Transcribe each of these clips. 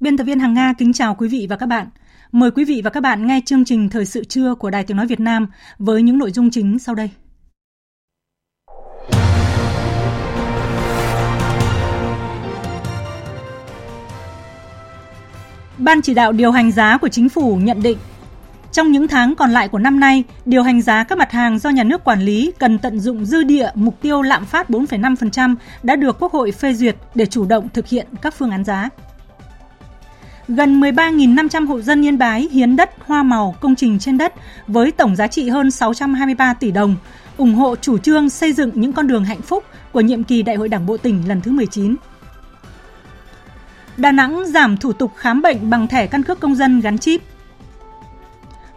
Biên tập viên Hằng Nga kính chào quý vị và các bạn. Mời quý vị và các bạn nghe chương trình Thời sự trưa của Đài Tiếng Nói Việt Nam với những nội dung chính sau đây. Ban chỉ đạo điều hành giá của chính phủ nhận định trong những tháng còn lại của năm nay, điều hành giá các mặt hàng do nhà nước quản lý cần tận dụng dư địa mục tiêu lạm phát 4,5% đã được Quốc hội phê duyệt để chủ động thực hiện các phương án giá. Gần 13.500 hộ dân Yên Bái hiến đất, hoa màu, công trình trên đất với tổng giá trị hơn 623 tỷ đồng, ủng hộ chủ trương xây dựng những con đường hạnh phúc của nhiệm kỳ Đại hội Đảng bộ tỉnh lần thứ 19. Đà Nẵng giảm thủ tục khám bệnh bằng thẻ căn cước công dân gắn chip.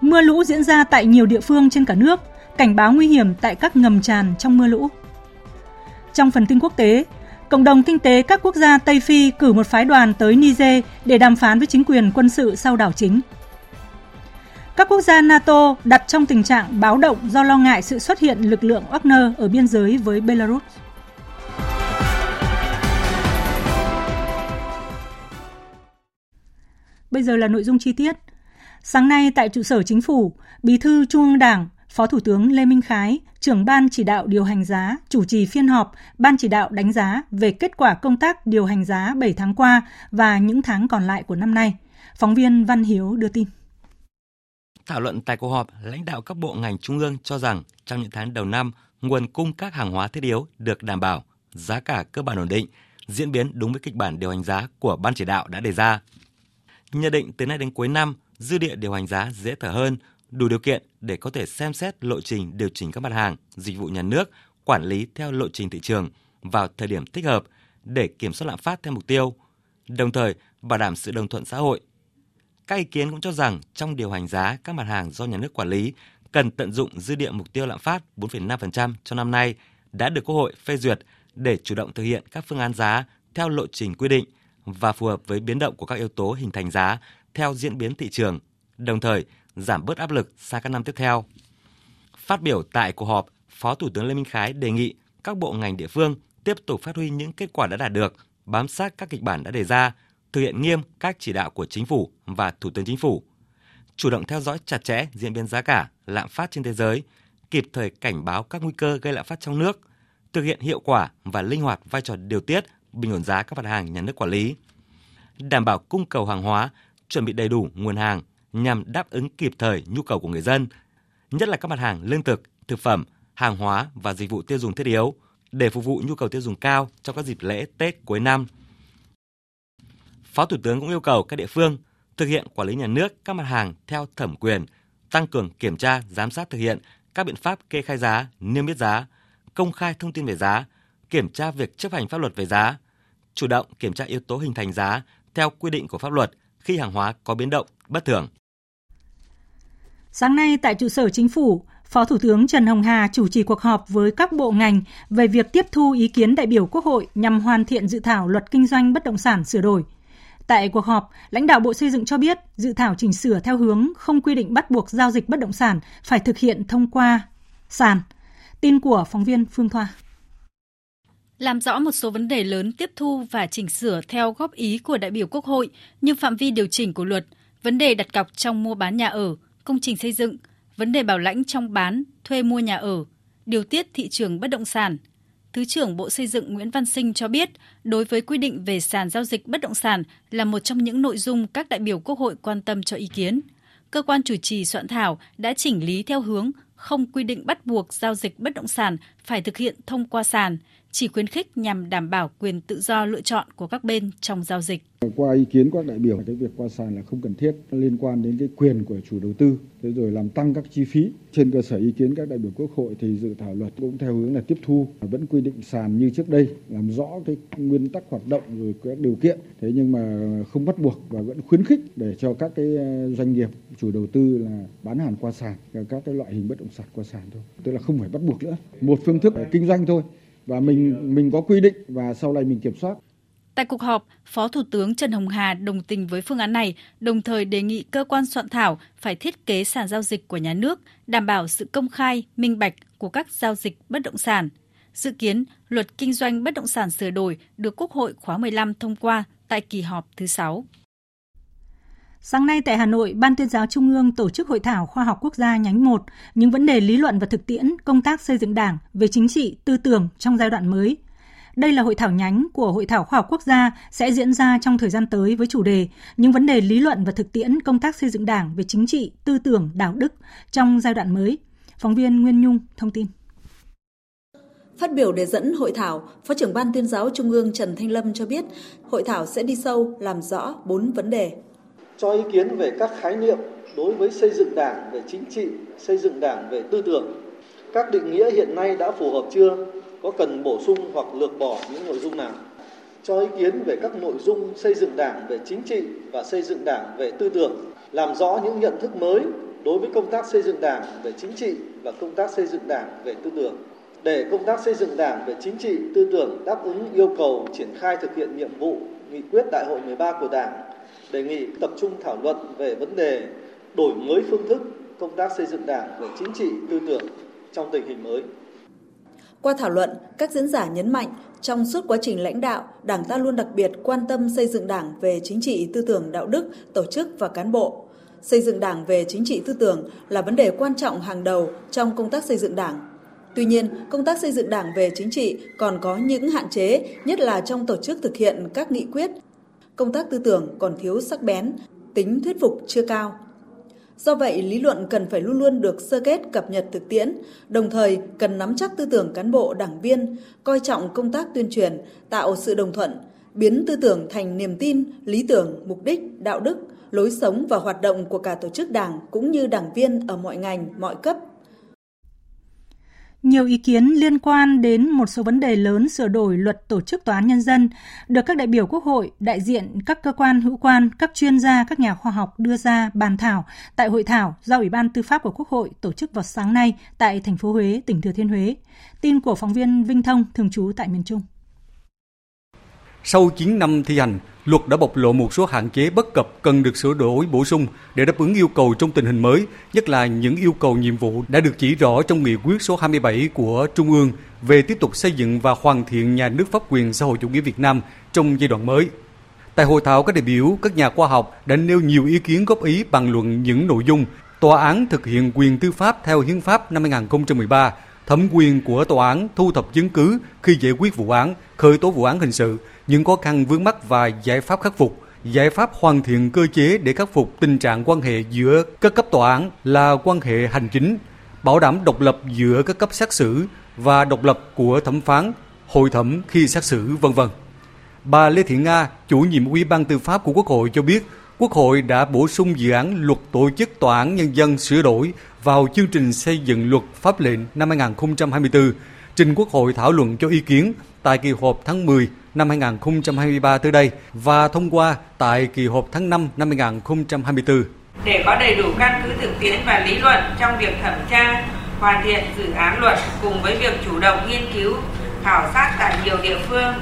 Mưa lũ diễn ra tại nhiều địa phương trên cả nước, cảnh báo nguy hiểm tại các ngầm tràn trong mưa lũ. Trong phần tin quốc tế, Cộng đồng kinh tế các quốc gia Tây Phi cử một phái đoàn tới Niger để đàm phán với chính quyền quân sự sau đảo chính. Các quốc gia NATO đặt trong tình trạng báo động do lo ngại sự xuất hiện lực lượng Wagner ở biên giới với Belarus. Bây giờ là nội dung chi tiết. Sáng nay tại trụ sở chính phủ, Bí thư Trung ương Đảng, Phó Thủ tướng Lê Minh Khái, trưởng ban chỉ đạo điều hành giá, chủ trì phiên họp ban chỉ đạo đánh giá về kết quả công tác điều hành giá 7 tháng qua và những tháng còn lại của năm nay. Phóng viên Văn Hiếu đưa tin. Thảo luận tại cuộc họp, lãnh đạo các bộ ngành trung ương cho rằng trong những tháng đầu năm, nguồn cung các hàng hóa thiết yếu được đảm bảo, giá cả cơ bản ổn định, diễn biến đúng với kịch bản điều hành giá của ban chỉ đạo đã đề ra. Nhận định từ nay đến cuối năm, dư địa điều hành giá dễ thở hơn, đủ điều kiện để có thể xem xét lộ trình điều chỉnh các mặt hàng, dịch vụ nhà nước, quản lý theo lộ trình thị trường vào thời điểm thích hợp để kiểm soát lạm phát theo mục tiêu, đồng thời bảo đảm sự đồng thuận xã hội. Các ý kiến cũng cho rằng trong điều hành giá các mặt hàng do nhà nước quản lý cần tận dụng dư địa mục tiêu lạm phát 4,5% cho năm nay đã được Quốc hội phê duyệt để chủ động thực hiện các phương án giá theo lộ trình quy định và phù hợp với biến động của các yếu tố hình thành giá theo diễn biến thị trường, đồng thời giảm bớt áp lực sang các năm tiếp theo. Phát biểu tại cuộc họp, Phó Thủ tướng Lê Minh Khái đề nghị các bộ ngành địa phương tiếp tục phát huy những kết quả đã đạt được, bám sát các kịch bản đã đề ra, thực hiện nghiêm các chỉ đạo của chính phủ và Thủ tướng Chính phủ, chủ động theo dõi chặt chẽ diễn biến giá cả, lạm phát trên thế giới, kịp thời cảnh báo các nguy cơ gây lạm phát trong nước, thực hiện hiệu quả và linh hoạt vai trò điều tiết, bình ổn giá các mặt hàng nhà nước quản lý, đảm bảo cung cầu hàng hóa, chuẩn bị đầy đủ nguồn hàng nhằm đáp ứng kịp thời nhu cầu của người dân, nhất là các mặt hàng lương thực, thực phẩm, hàng hóa và dịch vụ tiêu dùng thiết yếu để phục vụ nhu cầu tiêu dùng cao trong các dịp lễ Tết cuối năm. Phó Thủ tướng cũng yêu cầu các địa phương thực hiện quản lý nhà nước các mặt hàng theo thẩm quyền, tăng cường kiểm tra, giám sát thực hiện các biện pháp kê khai giá, niêm yết giá, công khai thông tin về giá, kiểm tra việc chấp hành pháp luật về giá, chủ động kiểm tra yếu tố hình thành giá theo quy định của pháp luật khi hàng hóa có biến động bất thường. Sáng nay tại trụ sở chính phủ, Phó Thủ tướng Trần Hồng Hà chủ trì cuộc họp với các bộ ngành về việc tiếp thu ý kiến đại biểu Quốc hội nhằm hoàn thiện dự thảo luật kinh doanh bất động sản sửa đổi. Tại cuộc họp, lãnh đạo Bộ Xây dựng cho biết dự thảo chỉnh sửa theo hướng không quy định bắt buộc giao dịch bất động sản phải thực hiện thông qua sàn. Tin của phóng viên Phương Thoa. Làm rõ một số vấn đề lớn tiếp thu và chỉnh sửa theo góp ý của đại biểu Quốc hội như phạm vi điều chỉnh của luật, vấn đề đặt cọc trong mua bán nhà ở, công trình xây dựng, vấn đề bảo lãnh trong bán, thuê mua nhà ở, điều tiết thị trường bất động sản. Thứ trưởng Bộ Xây dựng Nguyễn Văn Sinh cho biết, đối với quy định về sàn giao dịch bất động sản là một trong những nội dung các đại biểu Quốc hội quan tâm cho ý kiến. Cơ quan chủ trì soạn thảo đã chỉnh lý theo hướng không quy định bắt buộc giao dịch bất động sản phải thực hiện thông qua sàn, chỉ khuyến khích nhằm đảm bảo quyền tự do lựa chọn của các bên trong giao dịch. Qua ý kiến các đại biểu, cái việc qua sàn là không cần thiết liên quan đến cái quyền của chủ đầu tư, thế rồi làm tăng các chi phí. Trên cơ sở ý kiến các đại biểu Quốc hội thì dự thảo luật cũng theo hướng là tiếp thu vẫn quy định sàn như trước đây, làm rõ cái nguyên tắc hoạt động rồi các điều kiện. Thế nhưng mà không bắt buộc và vẫn khuyến khích để cho các cái ờ, doanh nghiệp chủ đầu tư là bán hàng qua sàn, các cái loại hình bất động sản qua sàn thôi. Tức là không phải bắt buộc nữa. Một phương thức kinh doanh thôi và mình mình có quy định và sau này mình kiểm soát. Tại cuộc họp, Phó Thủ tướng Trần Hồng Hà đồng tình với phương án này, đồng thời đề nghị cơ quan soạn thảo phải thiết kế sàn giao dịch của nhà nước, đảm bảo sự công khai, minh bạch của các giao dịch bất động sản. Dự kiến, luật kinh doanh bất động sản sửa đổi được Quốc hội khóa 15 thông qua tại kỳ họp thứ 6. Sáng nay tại Hà Nội, Ban tuyên giáo Trung ương tổ chức hội thảo khoa học quốc gia nhánh 1, những vấn đề lý luận và thực tiễn công tác xây dựng Đảng về chính trị, tư tưởng trong giai đoạn mới. Đây là hội thảo nhánh của Hội thảo khoa học quốc gia sẽ diễn ra trong thời gian tới với chủ đề những vấn đề lý luận và thực tiễn công tác xây dựng Đảng về chính trị, tư tưởng, đạo đức trong giai đoạn mới. Phóng viên Nguyên Nhung thông tin. Phát biểu đề dẫn hội thảo, Phó trưởng Ban tuyên giáo Trung ương Trần Thanh Lâm cho biết, hội thảo sẽ đi sâu làm rõ bốn vấn đề cho ý kiến về các khái niệm đối với xây dựng đảng về chính trị, xây dựng đảng về tư tưởng. Các định nghĩa hiện nay đã phù hợp chưa? Có cần bổ sung hoặc lược bỏ những nội dung nào? Cho ý kiến về các nội dung xây dựng đảng về chính trị và xây dựng đảng về tư tưởng, làm rõ những nhận thức mới đối với công tác xây dựng đảng về chính trị và công tác xây dựng đảng về tư tưởng để công tác xây dựng đảng về chính trị tư tưởng đáp ứng yêu cầu triển khai thực hiện nhiệm vụ nghị quyết đại hội 13 của đảng đề nghị tập trung thảo luận về vấn đề đổi mới phương thức công tác xây dựng đảng về chính trị tư tưởng trong tình hình mới. Qua thảo luận, các diễn giả nhấn mạnh trong suốt quá trình lãnh đạo, Đảng ta luôn đặc biệt quan tâm xây dựng Đảng về chính trị tư tưởng đạo đức, tổ chức và cán bộ. Xây dựng Đảng về chính trị tư tưởng là vấn đề quan trọng hàng đầu trong công tác xây dựng Đảng. Tuy nhiên, công tác xây dựng Đảng về chính trị còn có những hạn chế, nhất là trong tổ chức thực hiện các nghị quyết, công tác tư tưởng còn thiếu sắc bén, tính thuyết phục chưa cao. Do vậy, lý luận cần phải luôn luôn được sơ kết cập nhật thực tiễn, đồng thời cần nắm chắc tư tưởng cán bộ đảng viên, coi trọng công tác tuyên truyền, tạo sự đồng thuận, biến tư tưởng thành niềm tin, lý tưởng, mục đích, đạo đức, lối sống và hoạt động của cả tổ chức đảng cũng như đảng viên ở mọi ngành, mọi cấp, nhiều ý kiến liên quan đến một số vấn đề lớn sửa đổi luật tổ chức tòa án nhân dân được các đại biểu Quốc hội, đại diện các cơ quan hữu quan, các chuyên gia, các nhà khoa học đưa ra bàn thảo tại hội thảo do Ủy ban Tư pháp của Quốc hội tổ chức vào sáng nay tại thành phố Huế, tỉnh Thừa Thiên Huế. Tin của phóng viên Vinh Thông thường trú tại miền Trung. Sau 9 năm thi hành, luật đã bộc lộ một số hạn chế bất cập cần được sửa đổi bổ sung để đáp ứng yêu cầu trong tình hình mới, nhất là những yêu cầu nhiệm vụ đã được chỉ rõ trong nghị quyết số 27 của Trung ương về tiếp tục xây dựng và hoàn thiện nhà nước pháp quyền xã hội chủ nghĩa Việt Nam trong giai đoạn mới. Tại hội thảo, các đại biểu, các nhà khoa học đã nêu nhiều ý kiến góp ý bàn luận những nội dung tòa án thực hiện quyền tư pháp theo hiến pháp năm 2013, thẩm quyền của tòa án thu thập chứng cứ khi giải quyết vụ án, khởi tố vụ án hình sự, những khó khăn vướng mắt và giải pháp khắc phục. Giải pháp hoàn thiện cơ chế để khắc phục tình trạng quan hệ giữa các cấp tòa án là quan hệ hành chính, bảo đảm độc lập giữa các cấp xét xử và độc lập của thẩm phán, hội thẩm khi xét xử, vân vân. Bà Lê Thị Nga, chủ nhiệm Ủy ban Tư pháp của Quốc hội cho biết, Quốc hội đã bổ sung dự án luật tổ chức tòa án nhân dân sửa đổi vào chương trình xây dựng luật pháp lệnh năm 2024, trình Quốc hội thảo luận cho ý kiến tại kỳ họp tháng 10 năm 2023 tới đây và thông qua tại kỳ họp tháng 5 năm 2024. Để có đầy đủ căn cứ thực tiễn và lý luận trong việc thẩm tra, hoàn thiện dự án luật cùng với việc chủ động nghiên cứu, khảo sát tại nhiều địa phương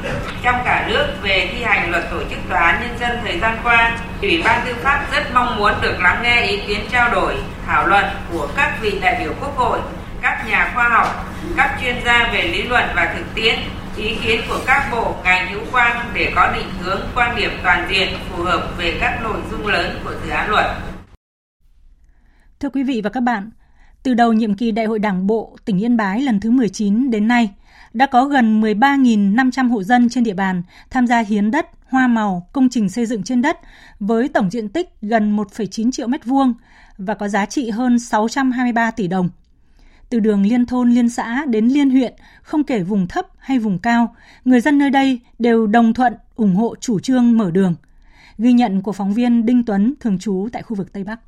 trong cả nước về thi hành luật tổ chức tòa án nhân dân thời gian qua, Ủy ban Tư pháp rất mong muốn được lắng nghe ý kiến trao đổi, thảo luận của các vị đại biểu Quốc hội, các nhà khoa học, các chuyên gia về lý luận và thực tiễn ý kiến của các bộ ngành hữu quan để có định hướng quan điểm toàn diện phù hợp về các nội dung lớn của dự án luật. Thưa quý vị và các bạn, từ đầu nhiệm kỳ Đại hội Đảng bộ tỉnh Yên Bái lần thứ 19 đến nay, đã có gần 13.500 hộ dân trên địa bàn tham gia hiến đất, hoa màu, công trình xây dựng trên đất với tổng diện tích gần 1,9 triệu mét vuông và có giá trị hơn 623 tỷ đồng – Từ đường liên thôn liên xã đến liên huyện, không kể vùng thấp hay vùng cao, người dân nơi đây đều đồng thuận ủng hộ chủ trương mở đường. Ghi nhận của phóng viên Đinh Tuấn thường trú tại khu vực Tây Bắc.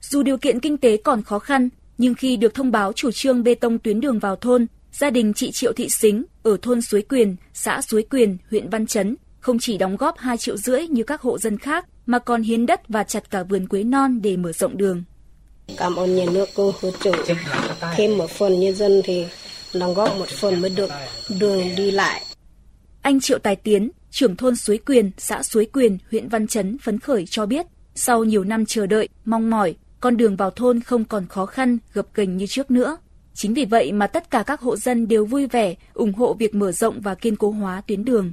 Dù điều kiện kinh tế còn khó khăn, nhưng khi được thông báo chủ trương bê tông tuyến đường vào thôn, gia đình chị Triệu Thị Xính ở thôn Suối Quyền, xã Suối Quyền, huyện Văn Chấn không chỉ đóng góp 2 triệu rưỡi như các hộ dân khác mà còn hiến đất và chặt cả vườn quế non để mở rộng đường. Cảm ơn nhà nước cô hỗ trợ thêm một phần nhân dân thì đóng góp một phần mới được đường đi lại. Anh Triệu Tài Tiến, trưởng thôn Suối Quyền, xã Suối Quyền, huyện Văn Chấn phấn khởi cho biết, sau nhiều năm chờ đợi, mong mỏi, con đường vào thôn không còn khó khăn, gập ghềnh như trước nữa. Chính vì vậy mà tất cả các hộ dân đều vui vẻ, ủng hộ việc mở rộng và kiên cố hóa tuyến đường.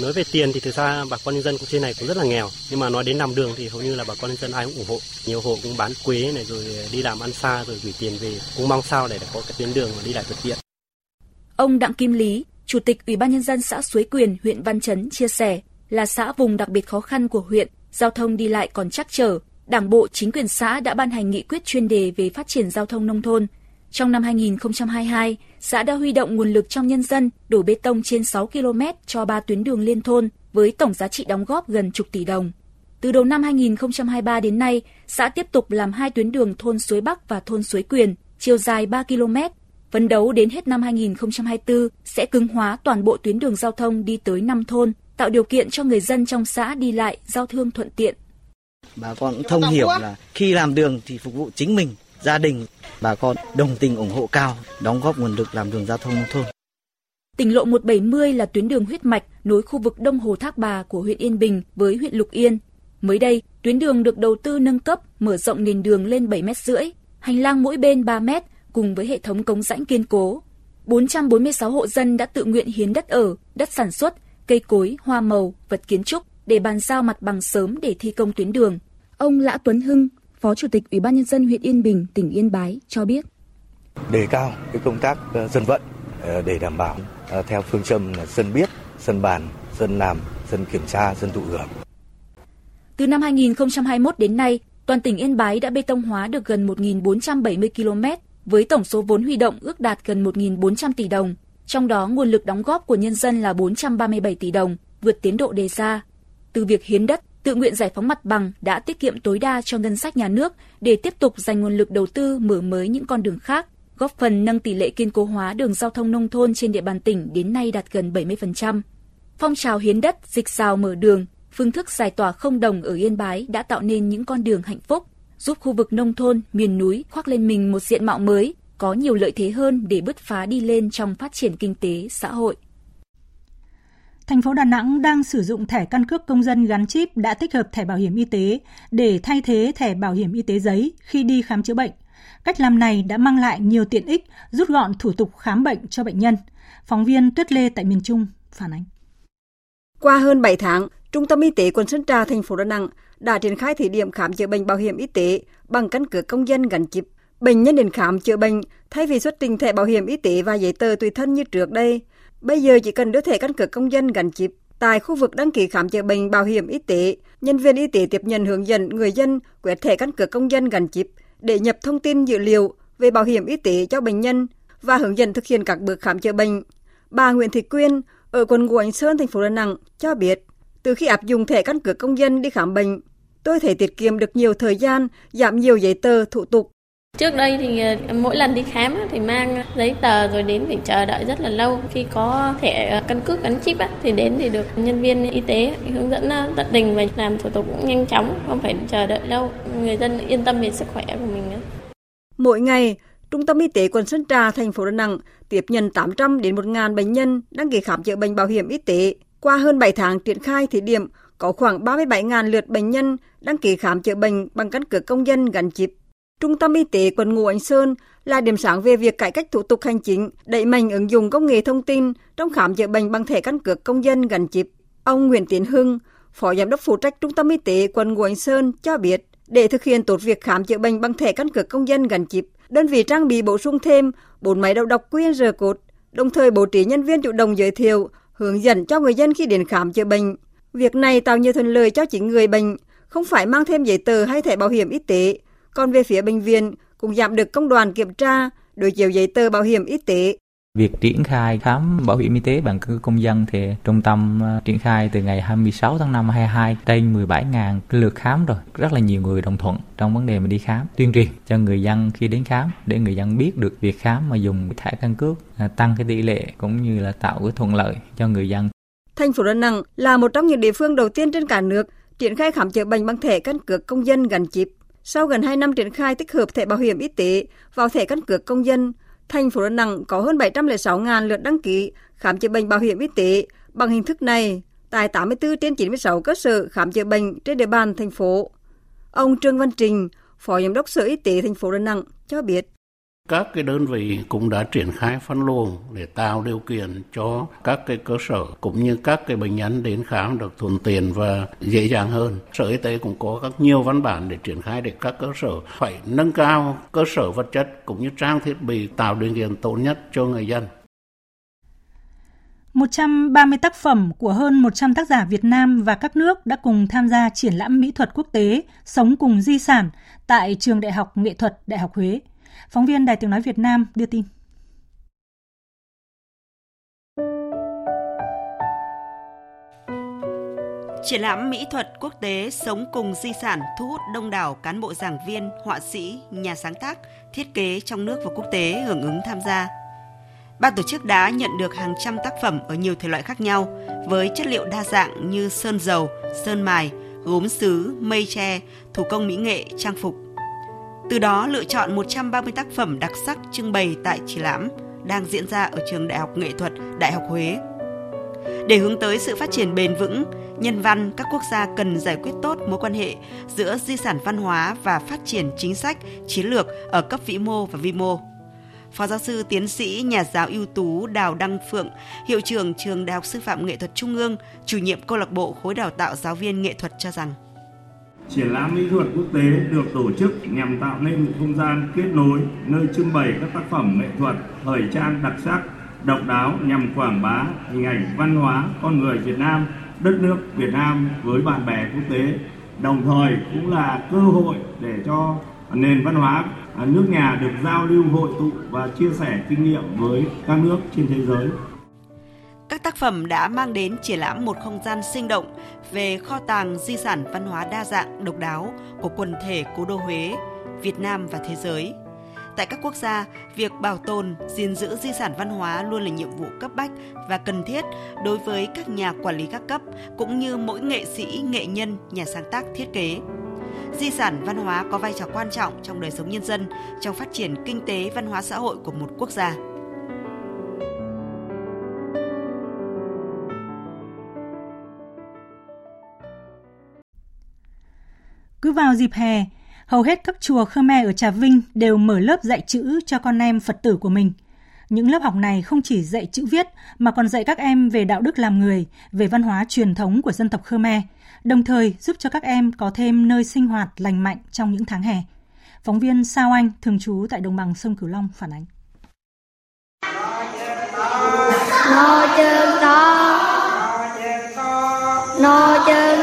Nói về tiền thì thực ra bà con nhân dân của trên này cũng rất là nghèo, nhưng mà nói đến làm đường thì hầu như là bà con nhân dân ai cũng ủng hộ. Nhiều hộ cũng bán quế này rồi đi làm ăn xa rồi gửi tiền về, cũng mong sao để có cái tuyến đường mà đi lại thuận tiện. Ông Đặng Kim Lý, Chủ tịch Ủy ban nhân dân xã Suối Quyền, huyện Văn Chấn chia sẻ, là xã vùng đặc biệt khó khăn của huyện, giao thông đi lại còn chắc trở. Đảng bộ, chính quyền xã đã ban hành nghị quyết chuyên đề về phát triển giao thông nông thôn. Trong năm 2022, xã đã huy động nguồn lực trong nhân dân đổ bê tông trên 6 km cho 3 tuyến đường liên thôn với tổng giá trị đóng góp gần chục tỷ đồng. Từ đầu năm 2023 đến nay, xã tiếp tục làm hai tuyến đường thôn Suối Bắc và thôn Suối Quyền, chiều dài 3 km. Phấn đấu đến hết năm 2024 sẽ cứng hóa toàn bộ tuyến đường giao thông đi tới 5 thôn, tạo điều kiện cho người dân trong xã đi lại, giao thương thuận tiện. Bà con cũng thông hiểu là khi làm đường thì phục vụ chính mình, gia đình. Bà con đồng tình ủng hộ cao, đóng góp nguồn lực làm đường giao thông nông thôn. Tỉnh lộ 170 là tuyến đường huyết mạch nối khu vực Đông Hồ Thác Bà của huyện Yên Bình với huyện Lục Yên. Mới đây, tuyến đường được đầu tư nâng cấp, mở rộng nền đường lên 7 mét rưỡi, hành lang mỗi bên 3 mét cùng với hệ thống cống rãnh kiên cố. 446 hộ dân đã tự nguyện hiến đất ở, đất sản xuất, cây cối, hoa màu, vật kiến trúc để bàn giao mặt bằng sớm để thi công tuyến đường. Ông Lã Tuấn Hưng, Phó Chủ tịch Ủy ban nhân dân huyện Yên Bình, tỉnh Yên Bái cho biết: Đề cao cái công tác ờ, dân vận ờ, để đảm bảo ờ, theo phương châm là dân biết, dân bàn, dân làm, dân kiểm tra, dân thụ hưởng. Từ năm 2021 đến nay, toàn tỉnh Yên Bái đã bê tông hóa được gần 1.470 km với tổng số vốn huy động ước đạt gần 1.400 tỷ đồng. Trong đó, nguồn lực đóng góp của nhân dân là 437 tỷ đồng, vượt tiến độ đề ra. Từ việc hiến đất, tự nguyện giải phóng mặt bằng đã tiết kiệm tối đa cho ngân sách nhà nước để tiếp tục dành nguồn lực đầu tư mở mới những con đường khác, góp phần nâng tỷ lệ kiên cố hóa đường giao thông nông thôn trên địa bàn tỉnh đến nay đạt gần 70%. Phong trào hiến đất, dịch rào mở đường, phương thức giải tỏa không đồng ở Yên Bái đã tạo nên những con đường hạnh phúc, giúp khu vực nông thôn, miền núi khoác lên mình một diện mạo mới, có nhiều lợi thế hơn để bứt phá đi lên trong phát triển kinh tế, xã hội. Thành phố Đà Nẵng đang sử dụng thẻ căn cước công dân gắn chip đã tích hợp thẻ bảo hiểm y tế để thay thế thẻ bảo hiểm y tế giấy khi đi khám chữa bệnh. Cách làm này đã mang lại nhiều tiện ích, rút gọn thủ tục khám bệnh cho bệnh nhân. Phóng viên Tuyết Lê tại miền Trung phản ánh. Qua hơn 7 tháng, Trung tâm Y tế quận Sơn Trà, thành phố Đà Nẵng đã triển khai thí điểm khám chữa bệnh bảo hiểm y tế bằng căn cước công dân gắn chip. Bệnh nhân đến khám chữa bệnh thay vì xuất trình thẻ bảo hiểm y tế và giấy tờ tùy thân như trước đây, bây giờ chỉ cần đưa thẻ căn cước công dân gắn chip tại khu vực đăng ký khám chữa bệnh bảo hiểm y tế, nhân viên y tế tiếp nhận hướng dẫn người dân quét thẻ căn cước công dân gắn chip để nhập thông tin dữ liệu về bảo hiểm y tế cho bệnh nhân và hướng dẫn thực hiện các bước khám chữa bệnh. Bà Nguyễn Thị Quyên ở quận Ngũ Ánh Sơn, thành phố Đà Nẵng cho biết, từ khi áp dụng thẻ căn cước công dân đi khám bệnh, tôi thể tiết kiệm được nhiều thời gian, giảm nhiều giấy tờ, thủ tục. Trước đây thì ờ, mỗi lần đi khám thì mang giấy tờ rồi đến phải chờ đợi rất là lâu. Khi có thẻ ờ, căn cước gắn chip thì đến thì được nhân viên y tế hướng dẫn ờ, tận tình và làm thủ tục cũng nhanh chóng, không phải chờ đợi lâu. Người dân yên tâm về sức khỏe của mình. Mỗi ngày, Trung tâm Y tế quận Sơn Trà, thành phố Đà Nẵng tiếp nhận 800 đến 1.000 bệnh nhân đăng ký khám chữa bệnh bảo hiểm y tế. Qua hơn 7 tháng triển khai thí điểm, có khoảng 37.000 lượt bệnh nhân đăng ký khám chữa bệnh bằng căn cước công dân gắn chip. Trung tâm Y tế quận Ngũ Ánh Sơn là điểm sáng về việc cải cách thủ tục hành chính, đẩy mạnh ứng dụng công nghệ thông tin trong khám chữa bệnh bằng thẻ căn cước công dân gắn chip. Ông Nguyễn Tiến Hưng, Phó Giám đốc phụ trách Trung tâm Y tế quận Ngũ Ánh Sơn cho biết, để thực hiện tốt việc khám chữa bệnh bằng thẻ căn cước công dân gắn chip, đơn vị trang bị bổ sung thêm 4 máy đầu đọc QR code, đồng thời bố trí nhân viên chủ động giới thiệu, hướng dẫn cho người dân khi đến khám chữa bệnh. Việc này tạo nhiều thuận lợi cho chính người bệnh, không phải mang thêm giấy tờ hay thẻ bảo hiểm y tế. Còn về phía bệnh viện, cũng giảm được công đoàn kiểm tra, đối chiếu giấy tờ bảo hiểm y tế. Việc triển khai khám bảo hiểm y tế bằng căn cước công dân thì trung tâm ờ, triển khai từ ngày 26 tháng 5 22 trên 17.000 lượt khám rồi. Rất là nhiều người đồng thuận trong vấn đề mà đi khám, tuyên truyền cho người dân khi đến khám để người dân biết được việc khám mà dùng thẻ căn cước à, tăng cái tỷ lệ cũng như là tạo cái thuận lợi cho người dân. Thành phố Đà Nẵng là một trong những địa phương đầu tiên trên cả nước triển khai khám chữa bệnh bằng thẻ căn cước công dân gắn chip. Sau gần 2 năm triển khai tích hợp thẻ bảo hiểm y tế vào thẻ căn cước công dân, thành phố Đà Nẵng có hơn 706.000 lượt đăng ký khám chữa bệnh bảo hiểm y tế bằng hình thức này tại 84 trên 96 cơ sở khám chữa bệnh trên địa bàn thành phố. Ông Trương Văn Trình, Phó Giám đốc Sở Y tế thành phố Đà Nẵng cho biết. Các cái đơn vị cũng đã triển khai phân luồng để tạo điều kiện cho các cái cơ sở cũng như các cái bệnh nhân đến khám được thuận tiện và dễ dàng hơn. Sở Y tế cũng có các nhiều văn bản để triển khai để các cơ sở phải nâng cao cơ sở vật chất cũng như trang thiết bị tạo điều kiện tốt nhất cho người dân. 130 tác phẩm của hơn 100 tác giả Việt Nam và các nước đã cùng tham gia triển lãm mỹ thuật quốc tế Sống cùng di sản tại Trường Đại học Nghệ thuật Đại học Huế. Phóng viên Đài Tiếng Nói Việt Nam đưa tin. Triển lãm mỹ thuật quốc tế Sống cùng di sản thu hút đông đảo cán bộ giảng viên, họa sĩ, nhà sáng tác, thiết kế trong nước và quốc tế hưởng ứng tham gia. Ban tổ chức đã nhận được hàng trăm tác phẩm ở nhiều thể loại khác nhau với chất liệu đa dạng như sơn dầu, sơn mài, gốm sứ, mây tre, thủ công mỹ nghệ, trang phục. Từ đó lựa chọn 130 tác phẩm đặc sắc trưng bày tại triển lãm đang diễn ra ở trường Đại học Nghệ thuật Đại học Huế. Để hướng tới sự phát triển bền vững, nhân văn các quốc gia cần giải quyết tốt mối quan hệ giữa di sản văn hóa và phát triển chính sách, chiến lược ở cấp vĩ mô và vi mô. Phó giáo sư tiến sĩ nhà giáo ưu tú Đào Đăng Phượng, hiệu trưởng trường Đại học Sư phạm Nghệ thuật Trung ương, chủ nhiệm câu lạc bộ khối đào tạo giáo viên nghệ thuật cho rằng Triển lãm mỹ thuật quốc tế được tổ chức nhằm tạo nên một không gian kết nối nơi trưng bày các tác phẩm nghệ thuật thời trang đặc sắc, độc đáo nhằm quảng bá hình ảnh văn hóa con người Việt Nam, đất nước Việt Nam với bạn bè quốc tế. Đồng thời cũng là cơ hội để cho nền văn hóa nước nhà được giao lưu hội tụ và chia sẻ kinh nghiệm với các nước trên thế giới. Các tác phẩm đã mang đến triển lãm một không gian sinh động về kho tàng di sản văn hóa đa dạng độc đáo của quần thể cố đô Huế, Việt Nam và thế giới. Tại các quốc gia, việc bảo tồn, gìn giữ di sản văn hóa luôn là nhiệm vụ cấp bách và cần thiết đối với các nhà quản lý các cấp cũng như mỗi nghệ sĩ, nghệ nhân, nhà sáng tác thiết kế. Di sản văn hóa có vai trò quan trọng trong đời sống nhân dân, trong phát triển kinh tế văn hóa xã hội của một quốc gia. Cứ vào dịp hè, hầu hết các chùa Khmer ở Trà Vinh đều mở lớp dạy chữ cho con em Phật tử của mình. Những lớp học này không chỉ dạy chữ viết mà còn dạy các em về đạo đức làm người, về văn hóa truyền thống của dân tộc Khmer, đồng thời giúp cho các em có thêm nơi sinh hoạt lành mạnh trong những tháng hè. Phóng viên Sao Anh, thường trú tại đồng bằng sông Cửu Long phản ánh. Nó chân to, nó chân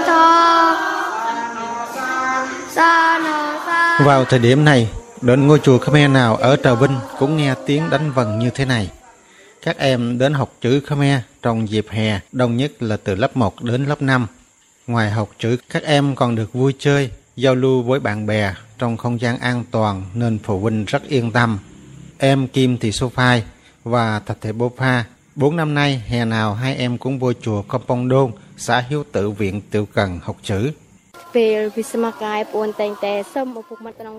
vào thời điểm này, đến ngôi chùa Khmer nào ở Trà Vinh cũng nghe tiếng đánh vần như thế này. Các em đến học chữ Khmer trong dịp hè, đông nhất là từ lớp 1 đến lớp 5. Ngoài học chữ, các em còn được vui chơi, giao lưu với bạn bè trong không gian an toàn nên phụ huynh rất yên tâm. Em Kim Thị Sophai và Thạch Thể Bô Pha, bốn năm nay hè nào hai em cũng vô chùa Kompong Đôn, xã Hiếu Tự viện Tiểu Cần học chữ.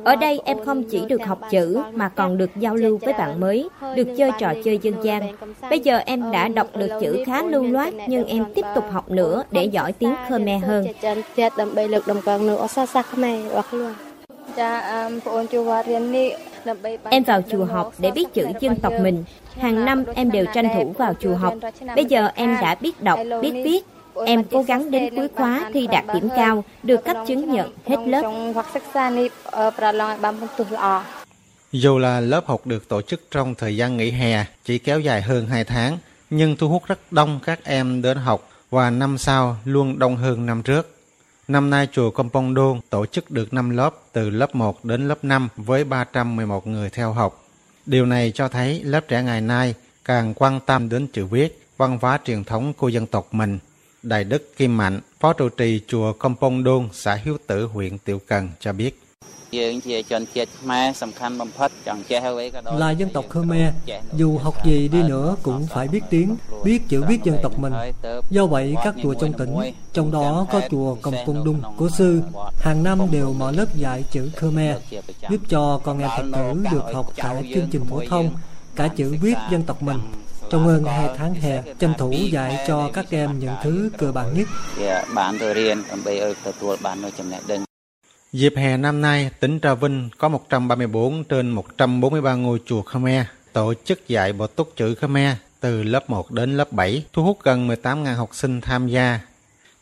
Ở đây em không chỉ được học chữ mà còn được giao lưu với bạn mới, được chơi trò chơi dân gian. Bây giờ em đã đọc được chữ khá lưu loát nhưng em tiếp tục học nữa để giỏi tiếng Khmer hơn. Em vào chùa học để biết chữ dân tộc mình. Hàng năm em đều tranh thủ vào chùa học. Bây giờ em đã biết đọc, biết viết, Em cố gắng đến cuối khóa thi đạt điểm cao, được cấp chứng nhận hết lớp. Dù là lớp học được tổ chức trong thời gian nghỉ hè chỉ kéo dài hơn 2 tháng, nhưng thu hút rất đông các em đến học và năm sau luôn đông hơn năm trước. Năm nay chùa Kompong Đôn tổ chức được 5 lớp từ lớp 1 đến lớp 5 với 311 người theo học. Điều này cho thấy lớp trẻ ngày nay càng quan tâm đến chữ viết, văn hóa truyền thống của dân tộc mình. Đại đức Kim Mạnh, Phó trụ trì chùa Kompong Đôn, xã Hiếu Tử, huyện Tiểu Cần cho biết. Là dân tộc Khmer, dù học gì đi nữa cũng phải biết tiếng, biết chữ viết dân tộc mình. Do vậy, các chùa trong tỉnh, trong đó có chùa Công Cung Đung của sư, hàng năm đều mở lớp dạy chữ Khmer, giúp cho con em Phật tử được học cả chương trình phổ thông, cả chữ viết dân tộc mình trong hơn hai tháng hè tranh thủ dạy cho các em những thứ cơ bản nhất. Dịp hè năm nay, tỉnh Trà Vinh có 134 trên 143 ngôi chùa Khmer tổ chức dạy bộ túc chữ Khmer từ lớp 1 đến lớp 7, thu hút gần 18.000 học sinh tham gia.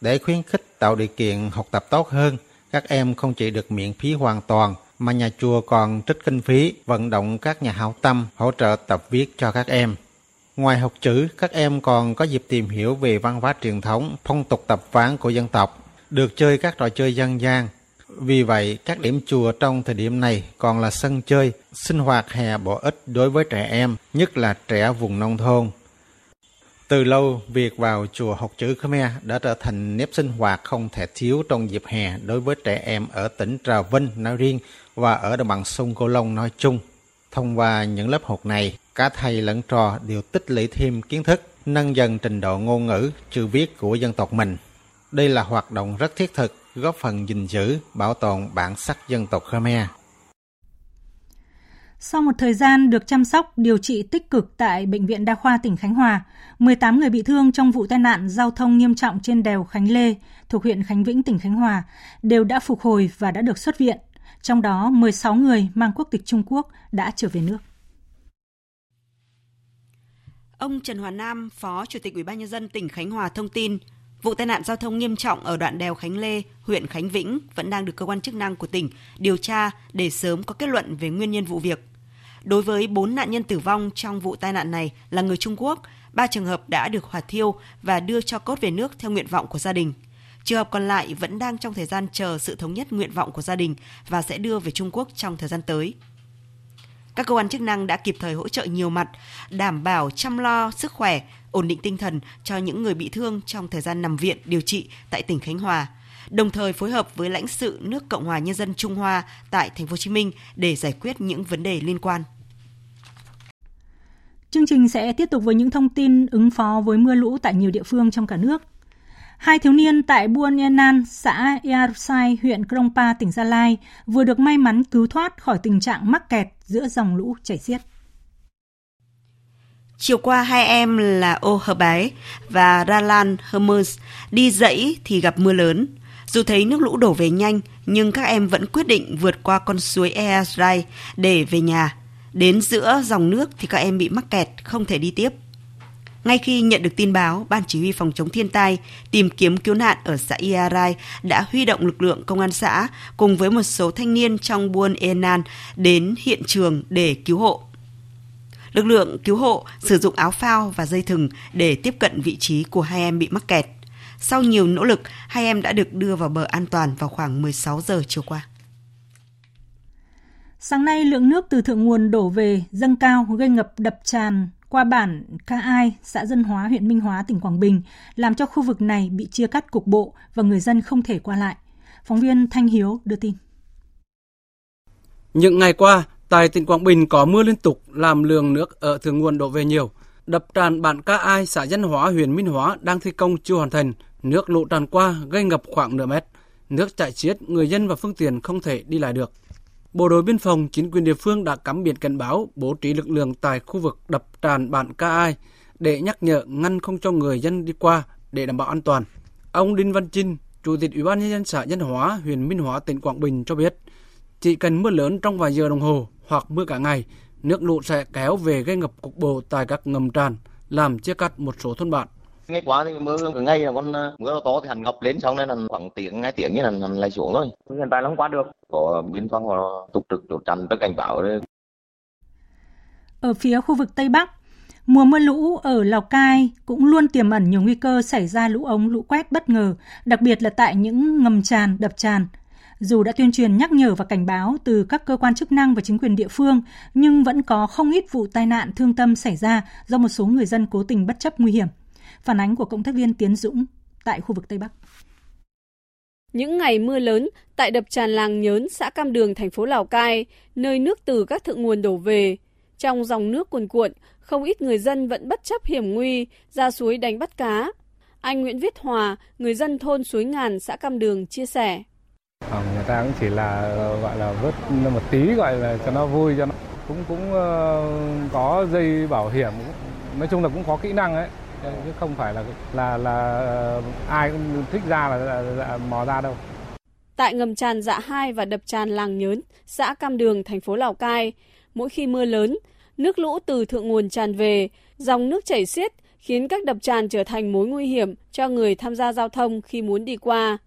Để khuyến khích tạo điều kiện học tập tốt hơn, các em không chỉ được miễn phí hoàn toàn, mà nhà chùa còn trích kinh phí vận động các nhà hảo tâm hỗ trợ tập viết cho các em. Ngoài học chữ, các em còn có dịp tìm hiểu về văn hóa truyền thống, phong tục tập quán của dân tộc, được chơi các trò chơi dân gian, vì vậy, các điểm chùa trong thời điểm này còn là sân chơi, sinh hoạt hè bổ ích đối với trẻ em, nhất là trẻ vùng nông thôn. Từ lâu, việc vào chùa học chữ Khmer đã trở thành nếp sinh hoạt không thể thiếu trong dịp hè đối với trẻ em ở tỉnh Trà Vinh nói riêng và ở đồng bằng sông Cửu Long nói chung. Thông qua những lớp học này, cả thầy lẫn trò đều tích lũy thêm kiến thức, nâng dần trình độ ngôn ngữ, chữ viết của dân tộc mình. Đây là hoạt động rất thiết thực góp phần gìn giữ, bảo tồn bản sắc dân tộc Khmer. Sau một thời gian được chăm sóc, điều trị tích cực tại Bệnh viện Đa khoa tỉnh Khánh Hòa, 18 người bị thương trong vụ tai nạn giao thông nghiêm trọng trên đèo Khánh Lê thuộc huyện Khánh Vĩnh, tỉnh Khánh Hòa đều đã phục hồi và đã được xuất viện. Trong đó, 16 người mang quốc tịch Trung Quốc đã trở về nước. Ông Trần Hoàn Nam, Phó Chủ tịch Ủy ban nhân dân tỉnh Khánh Hòa thông tin, Vụ tai nạn giao thông nghiêm trọng ở đoạn đèo Khánh Lê, huyện Khánh Vĩnh vẫn đang được cơ quan chức năng của tỉnh điều tra để sớm có kết luận về nguyên nhân vụ việc. Đối với 4 nạn nhân tử vong trong vụ tai nạn này là người Trung Quốc, ba trường hợp đã được hỏa thiêu và đưa cho cốt về nước theo nguyện vọng của gia đình. Trường hợp còn lại vẫn đang trong thời gian chờ sự thống nhất nguyện vọng của gia đình và sẽ đưa về Trung Quốc trong thời gian tới. Các cơ quan chức năng đã kịp thời hỗ trợ nhiều mặt, đảm bảo chăm lo sức khỏe, ổn định tinh thần cho những người bị thương trong thời gian nằm viện điều trị tại tỉnh Khánh Hòa, đồng thời phối hợp với lãnh sự nước Cộng hòa Nhân dân Trung Hoa tại Thành phố Hồ Chí Minh để giải quyết những vấn đề liên quan. Chương trình sẽ tiếp tục với những thông tin ứng phó với mưa lũ tại nhiều địa phương trong cả nước. Hai thiếu niên tại Buôn Enan, xã Earsai, huyện Krongpa, tỉnh Gia Lai vừa được may mắn cứu thoát khỏi tình trạng mắc kẹt giữa dòng lũ chảy xiết. Chiều qua hai em là Ô Hờ Bái và Ralan Hermes đi dãy thì gặp mưa lớn. Dù thấy nước lũ đổ về nhanh, nhưng các em vẫn quyết định vượt qua con suối Easrai để về nhà. Đến giữa dòng nước thì các em bị mắc kẹt, không thể đi tiếp. Ngay khi nhận được tin báo, Ban Chỉ huy Phòng chống thiên tai, tìm kiếm cứu nạn ở xã Iarai đã huy động lực lượng công an xã cùng với một số thanh niên trong buôn Enan đến hiện trường để cứu hộ. Lực lượng cứu hộ sử dụng áo phao và dây thừng để tiếp cận vị trí của hai em bị mắc kẹt. Sau nhiều nỗ lực, hai em đã được đưa vào bờ an toàn vào khoảng 16 giờ chiều qua. Sáng nay, lượng nước từ thượng nguồn đổ về dâng cao gây ngập đập tràn qua bản Ca Ai, xã Dân Hóa, huyện Minh Hóa, tỉnh Quảng Bình, làm cho khu vực này bị chia cắt cục bộ và người dân không thể qua lại. Phóng viên Thanh Hiếu đưa tin. Những ngày qua, tại tỉnh Quảng Bình có mưa liên tục làm lượng nước ở thượng nguồn đổ về nhiều. Đập tràn bản Ca Ai, xã Dân Hóa, huyện Minh Hóa đang thi công chưa hoàn thành. Nước lũ tràn qua gây ngập khoảng nửa mét. Nước chảy xiết, người dân và phương tiện không thể đi lại được. Bộ đội biên phòng, chính quyền địa phương đã cắm biển cảnh báo, bố trí lực lượng tại khu vực đập tràn bản Ca Ai để nhắc nhở ngăn không cho người dân đi qua để đảm bảo an toàn. Ông Đinh Văn Chinh, Chủ tịch Ủy ban nhân dân xã Nhân Hóa, huyện Minh Hóa, tỉnh Quảng Bình cho biết, chỉ cần mưa lớn trong vài giờ đồng hồ hoặc mưa cả ngày, nước lũ sẽ kéo về gây ngập cục bộ tại các ngầm tràn, làm chia cắt một số thôn bản ngày qua thì mưa ngay là con ờ, mưa to thì hành ngập lên xong nên là khoảng tiếng ngay tiếng như là lại xuống thôi hiện tại là không qua được có biên phòng họ túc trực chốt chặn tất cảnh báo đấy ở phía khu vực Tây Bắc Mùa mưa lũ ở Lào Cai cũng luôn tiềm ẩn nhiều nguy cơ xảy ra lũ ống lũ quét bất ngờ, đặc biệt là tại những ngầm tràn, đập tràn. Dù đã tuyên truyền nhắc nhở và cảnh báo từ các cơ quan chức năng và chính quyền địa phương, nhưng vẫn có không ít vụ tai nạn thương tâm xảy ra do một số người dân cố tình bất chấp nguy hiểm. Phản ánh của cộng tác viên Tiến Dũng tại khu vực Tây Bắc. Những ngày mưa lớn tại đập tràn làng Nhớn, xã Cam Đường, thành phố Lào Cai, nơi nước từ các thượng nguồn đổ về. Trong dòng nước cuồn cuộn, không ít người dân vẫn bất chấp hiểm nguy ra suối đánh bắt cá. Anh Nguyễn Viết Hòa, người dân thôn Suối Ngàn, xã Cam Đường chia sẻ. À, người ta cũng chỉ là gọi là vớt một tí gọi là cho nó vui cho nó cũng cũng uh, có dây bảo hiểm nói chung là cũng có kỹ năng ấy chứ không phải là là là ờ, ai cũng thích ra là, là, là mò ra đâu. Tại ngầm tràn Dạ Hai và đập tràn Làng Nhớn, xã Cam Đường, thành phố Lào Cai, mỗi khi mưa lớn, nước lũ từ thượng nguồn tràn về, dòng nước chảy xiết khiến các đập tràn trở thành mối nguy hiểm cho người tham gia giao thông khi muốn đi qua.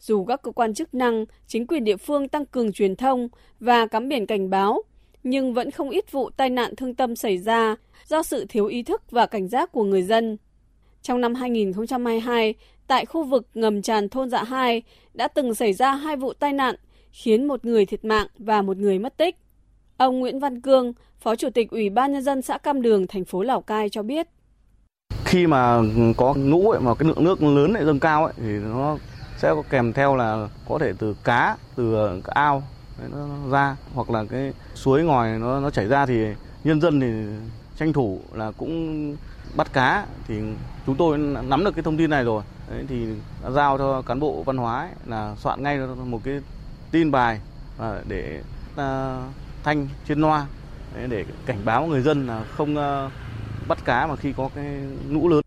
Dù các cơ quan chức năng, chính quyền địa phương tăng cường truyền thông và cắm biển cảnh báo, nhưng vẫn không ít vụ tai nạn thương tâm xảy ra do sự thiếu ý thức và cảnh giác của người dân. Trong năm 2022, tại khu vực ngầm tràn thôn Dạ Hai đã từng xảy ra hai vụ tai nạn khiến một người thiệt mạng và một người mất tích. Ông Nguyễn Văn Cương, Phó Chủ tịch Ủy ban Nhân dân xã Cam Đường, thành phố Lào Cai cho biết. Khi mà có lũ ấy, mà cái lượng nước lớn lại dâng cao ấy, thì nó sẽ có kèm theo là có thể từ cá, từ ờ, ao nó ra hoặc là cái suối ngòi nó nó chảy ra thì nhân dân thì tranh thủ là cũng bắt cá thì chúng tôi nắm được cái thông tin này rồi Đấy, thì giao cho cán bộ văn hóa ấy, là soạn ngay một cái tin bài à, để à, thanh trên loa để cảnh báo người dân là không à, bắt cá mà khi có cái lũ lớn.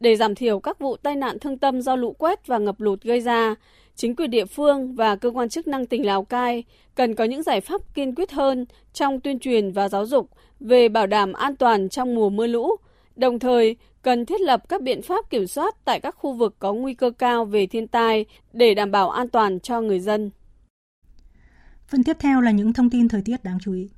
Để giảm thiểu các vụ tai nạn thương tâm do lũ quét và ngập lụt gây ra, chính quyền địa phương và cơ quan chức năng tỉnh Lào Cai cần có những giải pháp kiên quyết hơn trong tuyên truyền và giáo dục về bảo đảm an toàn trong mùa mưa lũ, đồng thời cần thiết lập các biện pháp kiểm soát tại các khu vực có nguy cơ cao về thiên tai để đảm bảo an toàn cho người dân. Phần tiếp theo là những thông tin thời tiết đáng chú ý.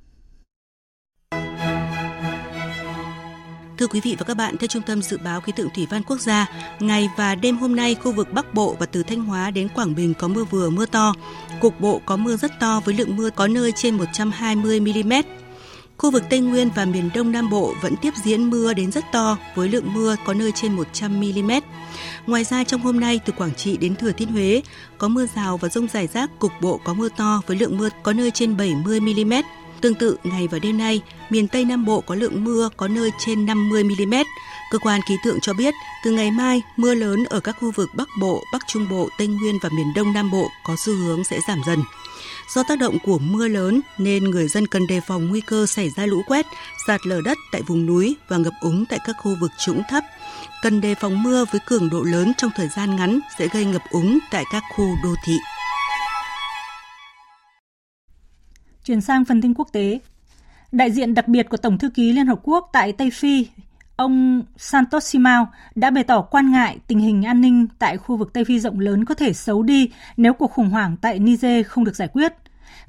Thưa quý vị và các bạn, theo Trung tâm Dự báo Khí tượng Thủy văn Quốc gia, ngày và đêm hôm nay khu vực Bắc Bộ và từ Thanh Hóa đến Quảng Bình có mưa vừa mưa to. Cục bộ có mưa rất to với lượng mưa có nơi trên 120 mm. Khu vực Tây Nguyên và miền Đông Nam Bộ vẫn tiếp diễn mưa đến rất to với lượng mưa có nơi trên 100 mm. Ngoài ra trong hôm nay từ Quảng Trị đến Thừa Thiên Huế có mưa rào và rông rải rác cục bộ có mưa to với lượng mưa có nơi trên 70 mm. Tương tự, ngày và đêm nay, miền Tây Nam Bộ có lượng mưa có nơi trên 50 mm. Cơ quan khí tượng cho biết, từ ngày mai, mưa lớn ở các khu vực Bắc Bộ, Bắc Trung Bộ, Tây Nguyên và miền Đông Nam Bộ có xu hướng sẽ giảm dần. Do tác động của mưa lớn nên người dân cần đề phòng nguy cơ xảy ra lũ quét, sạt lở đất tại vùng núi và ngập úng tại các khu vực trũng thấp. Cần đề phòng mưa với cường độ lớn trong thời gian ngắn sẽ gây ngập úng tại các khu đô thị. Chuyển sang phần tin quốc tế. Đại diện đặc biệt của Tổng thư ký Liên Hợp Quốc tại Tây Phi, ông Santos Simao đã bày tỏ quan ngại tình hình an ninh tại khu vực Tây Phi rộng lớn có thể xấu đi nếu cuộc khủng hoảng tại Niger không được giải quyết.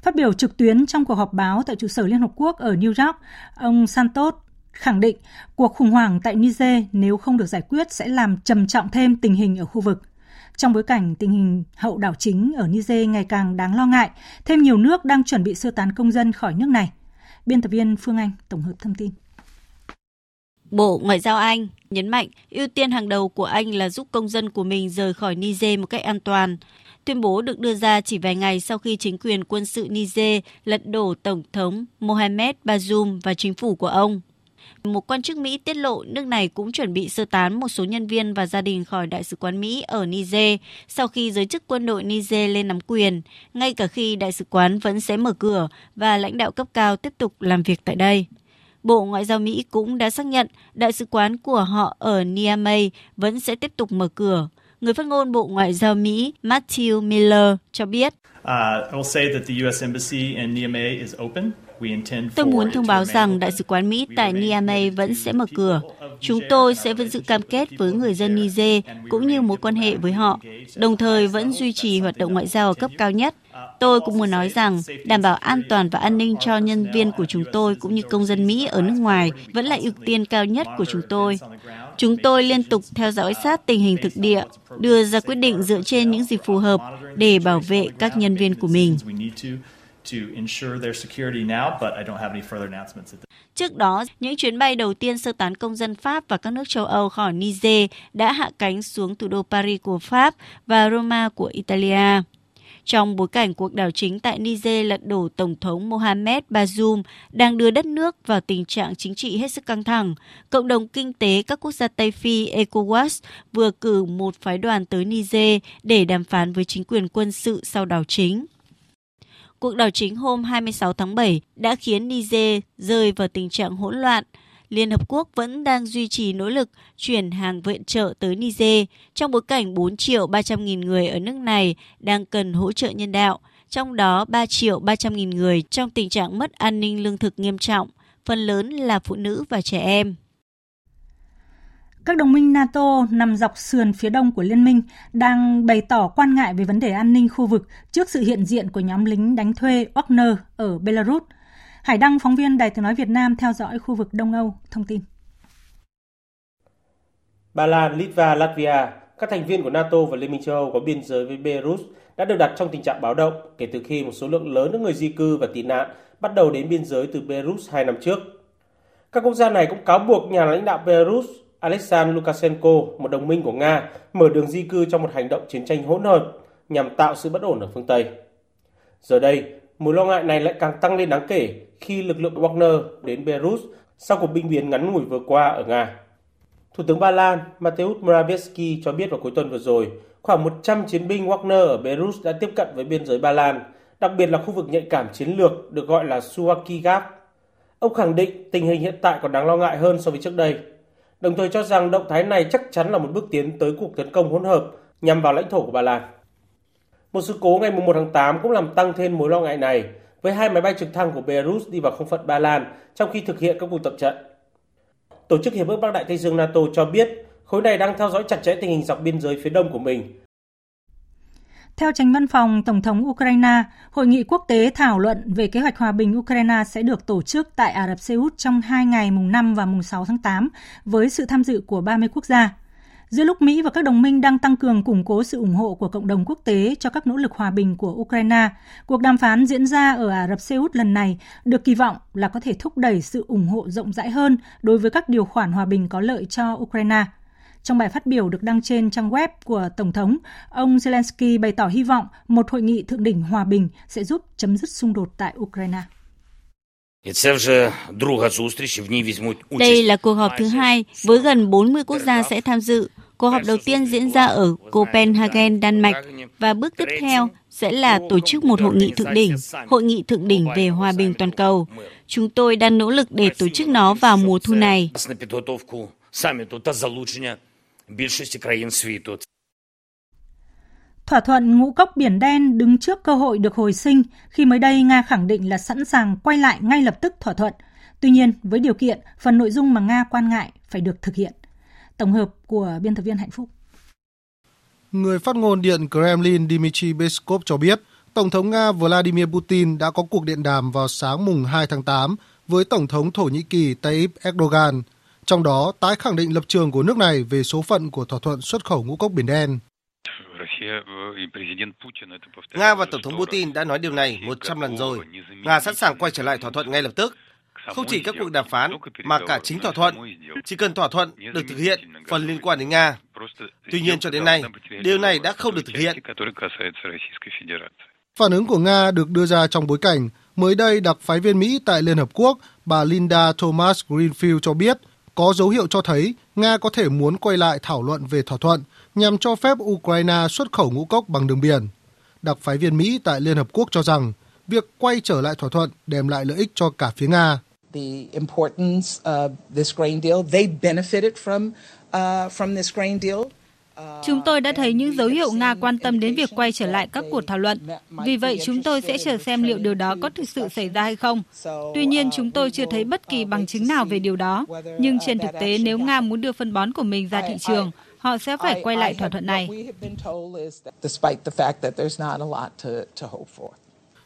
Phát biểu trực tuyến trong cuộc họp báo tại trụ sở Liên Hợp Quốc ở New York, ông Santos khẳng định cuộc khủng hoảng tại Niger nếu không được giải quyết sẽ làm trầm trọng thêm tình hình ở khu vực. Trong bối cảnh tình hình hậu đảo chính ở Niger ngày càng đáng lo ngại, thêm nhiều nước đang chuẩn bị sơ tán công dân khỏi nước này. Biên tập viên Phương Anh tổng hợp thông tin. Bộ Ngoại giao Anh nhấn mạnh ưu tiên hàng đầu của Anh là giúp công dân của mình rời khỏi Niger một cách an toàn. Tuyên bố được đưa ra chỉ vài ngày sau khi chính quyền quân sự Niger lật đổ Tổng thống Mohamed Bazoum và chính phủ của ông. Một quan chức Mỹ tiết lộ nước này cũng chuẩn bị sơ tán một số nhân viên và gia đình khỏi đại sứ quán Mỹ ở Niger sau khi giới chức quân đội Niger lên nắm quyền, ngay cả khi đại sứ quán vẫn sẽ mở cửa và lãnh đạo cấp cao tiếp tục làm việc tại đây. Bộ Ngoại giao Mỹ cũng đã xác nhận đại sứ quán của họ ở Niamey vẫn sẽ tiếp tục mở cửa. Người phát ngôn Bộ Ngoại giao Mỹ Matthew Miller cho biết. Uh, I will say that the U.S. Embassy in Niamey is open. Tôi muốn thông báo rằng Đại sứ quán Mỹ tại Niamey vẫn sẽ mở cửa. Chúng tôi sẽ vẫn giữ cam kết với người dân Niger cũng như mối quan hệ với họ, đồng thời vẫn duy trì hoạt động ngoại giao ở cấp cao nhất. Tôi cũng muốn nói rằng đảm bảo an toàn và an ninh cho nhân viên của chúng tôi cũng như công dân Mỹ ở nước ngoài vẫn là ưu tiên cao nhất của chúng tôi. Chúng tôi liên tục theo dõi sát tình hình thực địa, đưa ra quyết định dựa trên những gì phù hợp để bảo vệ các nhân viên của mình. Trước đó, những chuyến bay đầu tiên sơ tán công dân Pháp và các nước châu Âu khỏi Niger đã hạ cánh xuống thủ đô Paris của Pháp và Roma của Italia. Trong bối cảnh cuộc đảo chính tại Niger lật đổ Tổng thống Mohamed Bazoum đang đưa đất nước vào tình trạng chính trị hết sức căng thẳng, cộng đồng kinh tế các quốc gia Tây Phi ECOWAS vừa cử một phái đoàn tới Niger để đàm phán với chính quyền quân sự sau đảo chính. Cuộc đảo chính hôm 26 tháng 7 đã khiến Niger rơi vào tình trạng hỗn loạn. Liên Hợp Quốc vẫn đang duy trì nỗ lực chuyển hàng viện trợ tới Niger trong bối cảnh 4 triệu 300 nghìn người ở nước này đang cần hỗ trợ nhân đạo, trong đó 3 triệu 300 nghìn người trong tình trạng mất an ninh lương thực nghiêm trọng, phần lớn là phụ nữ và trẻ em. Các đồng minh NATO nằm dọc sườn phía đông của liên minh đang bày tỏ quan ngại về vấn đề an ninh khu vực trước sự hiện diện của nhóm lính đánh thuê Wagner ở Belarus. Hải Đăng, phóng viên Đài tiếng nói Việt Nam theo dõi khu vực Đông Âu, thông tin. Ba Lan, Litva, Latvia, các thành viên của NATO và Liên minh châu Âu có biên giới với Belarus đã được đặt trong tình trạng báo động kể từ khi một số lượng lớn những người di cư và tị nạn bắt đầu đến biên giới từ Belarus hai năm trước. Các quốc gia này cũng cáo buộc nhà lãnh đạo Belarus Alexander Lukashenko, một đồng minh của Nga, mở đường di cư trong một hành động chiến tranh hỗn hợp nhằm tạo sự bất ổn ở phương Tây. Giờ đây, mối lo ngại này lại càng tăng lên đáng kể khi lực lượng Wagner đến Belarus sau cuộc binh biến ngắn ngủi vừa qua ở Nga. Thủ tướng Ba Lan Mateusz Morawiecki cho biết vào cuối tuần vừa rồi, khoảng 100 chiến binh Wagner ở Belarus đã tiếp cận với biên giới Ba Lan, đặc biệt là khu vực nhạy cảm chiến lược được gọi là Suwaki Gap. Ông khẳng định tình hình hiện tại còn đáng lo ngại hơn so với trước đây đồng thời cho rằng động thái này chắc chắn là một bước tiến tới cuộc tấn công hỗn hợp nhằm vào lãnh thổ của Ba Lan. Một sự cố ngày 1 tháng 8 cũng làm tăng thêm mối lo ngại này, với hai máy bay trực thăng của Belarus đi vào không phận Ba Lan trong khi thực hiện các cuộc tập trận. Tổ chức Hiệp ước Bắc Đại Tây Dương NATO cho biết khối này đang theo dõi chặt chẽ tình hình dọc biên giới phía đông của mình theo tránh văn phòng Tổng thống Ukraine, hội nghị quốc tế thảo luận về kế hoạch hòa bình Ukraine sẽ được tổ chức tại Ả Rập Xê Út trong hai ngày mùng 5 và mùng 6 tháng 8 với sự tham dự của 30 quốc gia. Giữa lúc Mỹ và các đồng minh đang tăng cường củng cố sự ủng hộ của cộng đồng quốc tế cho các nỗ lực hòa bình của Ukraine, cuộc đàm phán diễn ra ở Ả Rập Xê Út lần này được kỳ vọng là có thể thúc đẩy sự ủng hộ rộng rãi hơn đối với các điều khoản hòa bình có lợi cho Ukraine – trong bài phát biểu được đăng trên trang web của Tổng thống, ông Zelensky bày tỏ hy vọng một hội nghị thượng đỉnh hòa bình sẽ giúp chấm dứt xung đột tại Ukraine. Đây là cuộc họp thứ hai với gần 40 quốc gia sẽ tham dự. Cuộc họp đầu tiên diễn ra ở Copenhagen, Đan Mạch và bước tiếp theo sẽ là tổ chức một hội nghị thượng đỉnh, hội nghị thượng đỉnh về hòa bình toàn cầu. Chúng tôi đang nỗ lực để tổ chức nó vào mùa thu này більшості країн світу. Thỏa thuận ngũ cốc Biển Đen đứng trước cơ hội được hồi sinh khi mới đây Nga khẳng định là sẵn sàng quay lại ngay lập tức thỏa thuận. Tuy nhiên, với điều kiện phần nội dung mà Nga quan ngại phải được thực hiện. Tổng hợp của biên tập viên Hạnh Phúc. Người phát ngôn Điện Kremlin Dmitry Peskov cho biết, Tổng thống Nga Vladimir Putin đã có cuộc điện đàm vào sáng mùng 2 tháng 8 với Tổng thống Thổ Nhĩ Kỳ Tayyip Erdogan – trong đó tái khẳng định lập trường của nước này về số phận của thỏa thuận xuất khẩu ngũ cốc Biển Đen. Nga và Tổng thống Putin đã nói điều này 100 lần rồi. Nga sẵn sàng quay trở lại thỏa thuận ngay lập tức. Không chỉ các cuộc đàm phán, mà cả chính thỏa thuận. Chỉ cần thỏa thuận được thực hiện phần liên quan đến Nga. Tuy nhiên cho đến nay, điều này đã không được thực hiện. Phản ứng của Nga được đưa ra trong bối cảnh mới đây đặc phái viên Mỹ tại Liên Hợp Quốc bà Linda Thomas Greenfield cho biết có dấu hiệu cho thấy Nga có thể muốn quay lại thảo luận về thỏa thuận nhằm cho phép Ukraine xuất khẩu ngũ cốc bằng đường biển. Đặc phái viên Mỹ tại Liên Hợp Quốc cho rằng việc quay trở lại thỏa thuận đem lại lợi ích cho cả phía Nga. Chúng tôi đã thấy những dấu hiệu Nga quan tâm đến việc quay trở lại các cuộc thảo luận. Vì vậy, chúng tôi sẽ chờ xem liệu điều đó có thực sự xảy ra hay không. Tuy nhiên, chúng tôi chưa thấy bất kỳ bằng chứng nào về điều đó. Nhưng trên thực tế, nếu Nga muốn đưa phân bón của mình ra thị trường, họ sẽ phải quay lại thỏa thuận này.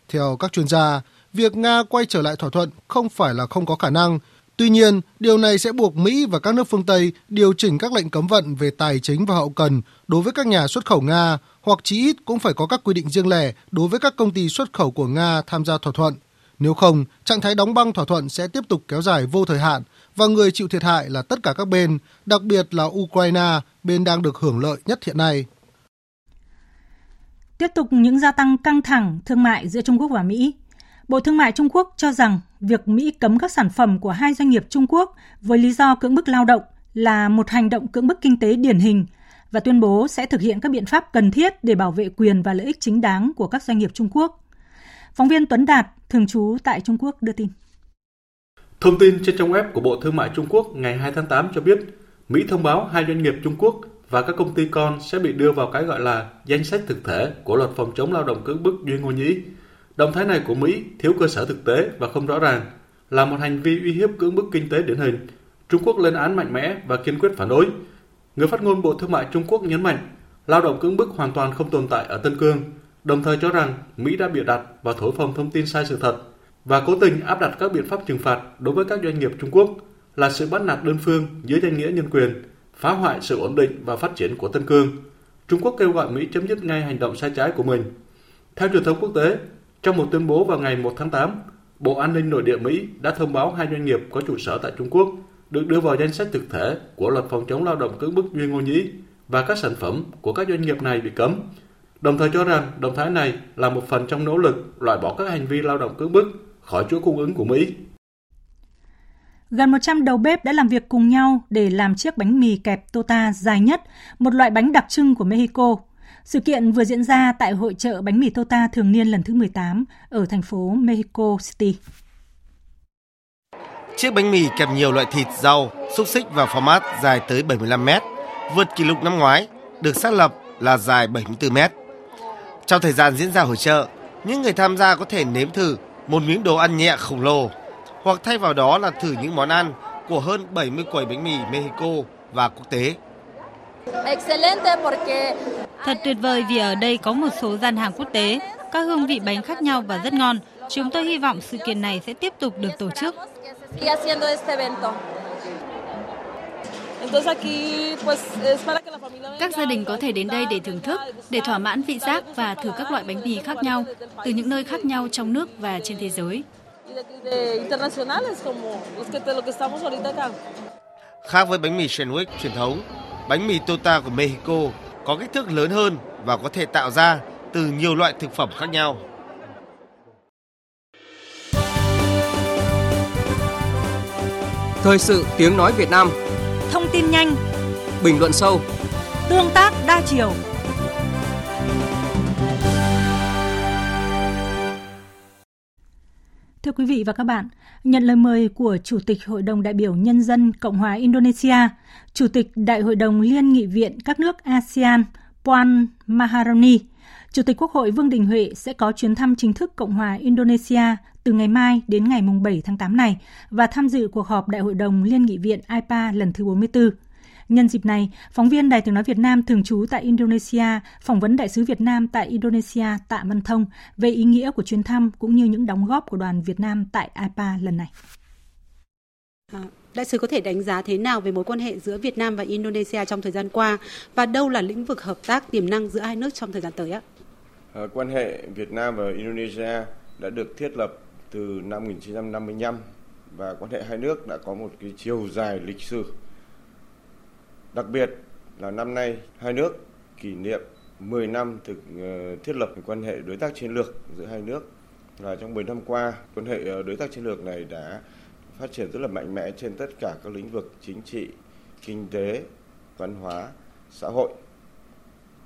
Theo các chuyên gia, việc Nga quay trở lại thỏa thuận không phải là không có khả năng. Tuy nhiên, điều này sẽ buộc Mỹ và các nước phương Tây điều chỉnh các lệnh cấm vận về tài chính và hậu cần đối với các nhà xuất khẩu Nga, hoặc chí ít cũng phải có các quy định riêng lẻ đối với các công ty xuất khẩu của Nga tham gia thỏa thuận. Nếu không, trạng thái đóng băng thỏa thuận sẽ tiếp tục kéo dài vô thời hạn và người chịu thiệt hại là tất cả các bên, đặc biệt là Ukraine, bên đang được hưởng lợi nhất hiện nay. Tiếp tục những gia tăng căng thẳng thương mại giữa Trung Quốc và Mỹ. Bộ Thương mại Trung Quốc cho rằng việc Mỹ cấm các sản phẩm của hai doanh nghiệp Trung Quốc với lý do cưỡng bức lao động là một hành động cưỡng bức kinh tế điển hình và tuyên bố sẽ thực hiện các biện pháp cần thiết để bảo vệ quyền và lợi ích chính đáng của các doanh nghiệp Trung Quốc. Phóng viên Tuấn Đạt, thường trú tại Trung Quốc đưa tin. Thông tin trên trang web của Bộ Thương mại Trung Quốc ngày 2 tháng 8 cho biết, Mỹ thông báo hai doanh nghiệp Trung Quốc và các công ty con sẽ bị đưa vào cái gọi là danh sách thực thể của luật phòng chống lao động cưỡng bức duy ngô nhĩ. Động thái này của Mỹ thiếu cơ sở thực tế và không rõ ràng, là một hành vi uy hiếp cưỡng bức kinh tế điển hình. Trung Quốc lên án mạnh mẽ và kiên quyết phản đối. Người phát ngôn Bộ Thương mại Trung Quốc nhấn mạnh, lao động cưỡng bức hoàn toàn không tồn tại ở Tân Cương, đồng thời cho rằng Mỹ đã bịa đặt và thổi phồng thông tin sai sự thật và cố tình áp đặt các biện pháp trừng phạt đối với các doanh nghiệp Trung Quốc là sự bắt nạt đơn phương dưới danh nghĩa nhân quyền, phá hoại sự ổn định và phát triển của Tân Cương. Trung Quốc kêu gọi Mỹ chấm dứt ngay hành động sai trái của mình. Theo truyền thông quốc tế, trong một tuyên bố vào ngày 1 tháng 8, Bộ An ninh Nội địa Mỹ đã thông báo hai doanh nghiệp có trụ sở tại Trung Quốc được đưa vào danh sách thực thể của luật phòng chống lao động cưỡng bức duy ngô nhĩ và các sản phẩm của các doanh nghiệp này bị cấm. Đồng thời cho rằng động thái này là một phần trong nỗ lực loại bỏ các hành vi lao động cưỡng bức khỏi chuỗi cung ứng của Mỹ. Gần 100 đầu bếp đã làm việc cùng nhau để làm chiếc bánh mì kẹp tota dài nhất, một loại bánh đặc trưng của Mexico. Sự kiện vừa diễn ra tại hội trợ bánh mì Tota thường niên lần thứ 18 ở thành phố Mexico City. Chiếc bánh mì kẹp nhiều loại thịt, rau, xúc xích và format dài tới 75 mét, vượt kỷ lục năm ngoái, được xác lập là dài 74 mét. Trong thời gian diễn ra hội trợ, những người tham gia có thể nếm thử một miếng đồ ăn nhẹ khổng lồ hoặc thay vào đó là thử những món ăn của hơn 70 quầy bánh mì Mexico và quốc tế. Thật tuyệt vời vì ở đây có một số gian hàng quốc tế, các hương vị bánh khác nhau và rất ngon. Chúng tôi hy vọng sự kiện này sẽ tiếp tục được tổ chức. Các gia đình có thể đến đây để thưởng thức, để thỏa mãn vị giác và thử các loại bánh mì khác nhau từ những nơi khác nhau trong nước và trên thế giới. Khác với bánh mì sandwich truyền thống, bánh mì tota của Mexico có kích thước lớn hơn và có thể tạo ra từ nhiều loại thực phẩm khác nhau. Thời sự tiếng nói Việt Nam. Thông tin nhanh. Bình luận sâu. Tương tác đa chiều Thưa quý vị và các bạn, nhận lời mời của Chủ tịch Hội đồng đại biểu Nhân dân Cộng hòa Indonesia, Chủ tịch Đại hội đồng Liên nghị viện các nước ASEAN Puan Maharani, Chủ tịch Quốc hội Vương Đình Huệ sẽ có chuyến thăm chính thức Cộng hòa Indonesia từ ngày mai đến ngày 7 tháng 8 này và tham dự cuộc họp Đại hội đồng Liên nghị viện IPA lần thứ 44. Nhân dịp này, phóng viên Đài tiếng nói Việt Nam thường trú tại Indonesia phỏng vấn đại sứ Việt Nam tại Indonesia Tạ Văn Thông về ý nghĩa của chuyến thăm cũng như những đóng góp của đoàn Việt Nam tại IPA lần này. À, đại sứ có thể đánh giá thế nào về mối quan hệ giữa Việt Nam và Indonesia trong thời gian qua và đâu là lĩnh vực hợp tác tiềm năng giữa hai nước trong thời gian tới ạ? À, quan hệ Việt Nam và Indonesia đã được thiết lập từ năm 1955 và quan hệ hai nước đã có một cái chiều dài lịch sử Đặc biệt là năm nay hai nước kỷ niệm 10 năm thực ờ, thiết lập quan hệ đối tác chiến lược giữa hai nước. Và trong 10 năm qua, quan hệ ờ, đối tác chiến lược này đã phát triển rất là mạnh mẽ trên tất cả các lĩnh vực chính trị, kinh tế, văn hóa, xã hội.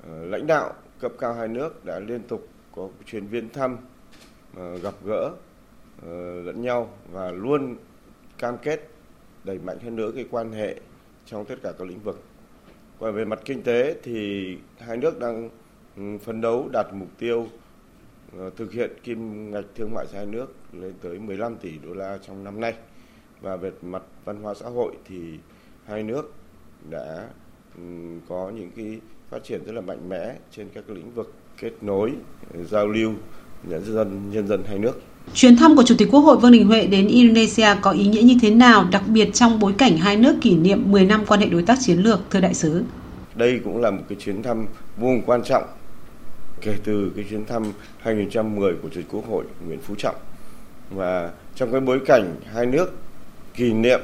Ờ, lãnh đạo cấp cao hai nước đã liên tục có chuyến viếng thăm, gặp gỡ lẫn nhau và luôn cam kết đẩy mạnh hơn nữa cái quan hệ trong tất cả các lĩnh vực. Còn về mặt kinh tế thì hai nước đang ừ, phấn đấu đạt mục tiêu ờ, thực hiện kim ngạch thương mại giữa hai nước lên tới 15 tỷ đô la trong năm nay. Và về mặt văn hóa xã hội thì hai nước đã ừ, có những cái phát triển rất là mạnh mẽ trên các lĩnh vực kết nối, giao lưu nhân dân nhân dân hai nước. Chuyến thăm của Chủ tịch Quốc hội Vương Đình Huệ đến Indonesia có ý nghĩa như thế nào, đặc biệt trong bối cảnh hai nước kỷ niệm 10 năm quan hệ đối tác chiến lược, thưa đại sứ? Đây cũng là một cái chuyến thăm vô cùng quan trọng kể từ cái chuyến thăm 2010 của Chủ tịch Quốc hội Nguyễn Phú Trọng. Và trong cái bối cảnh hai nước kỷ niệm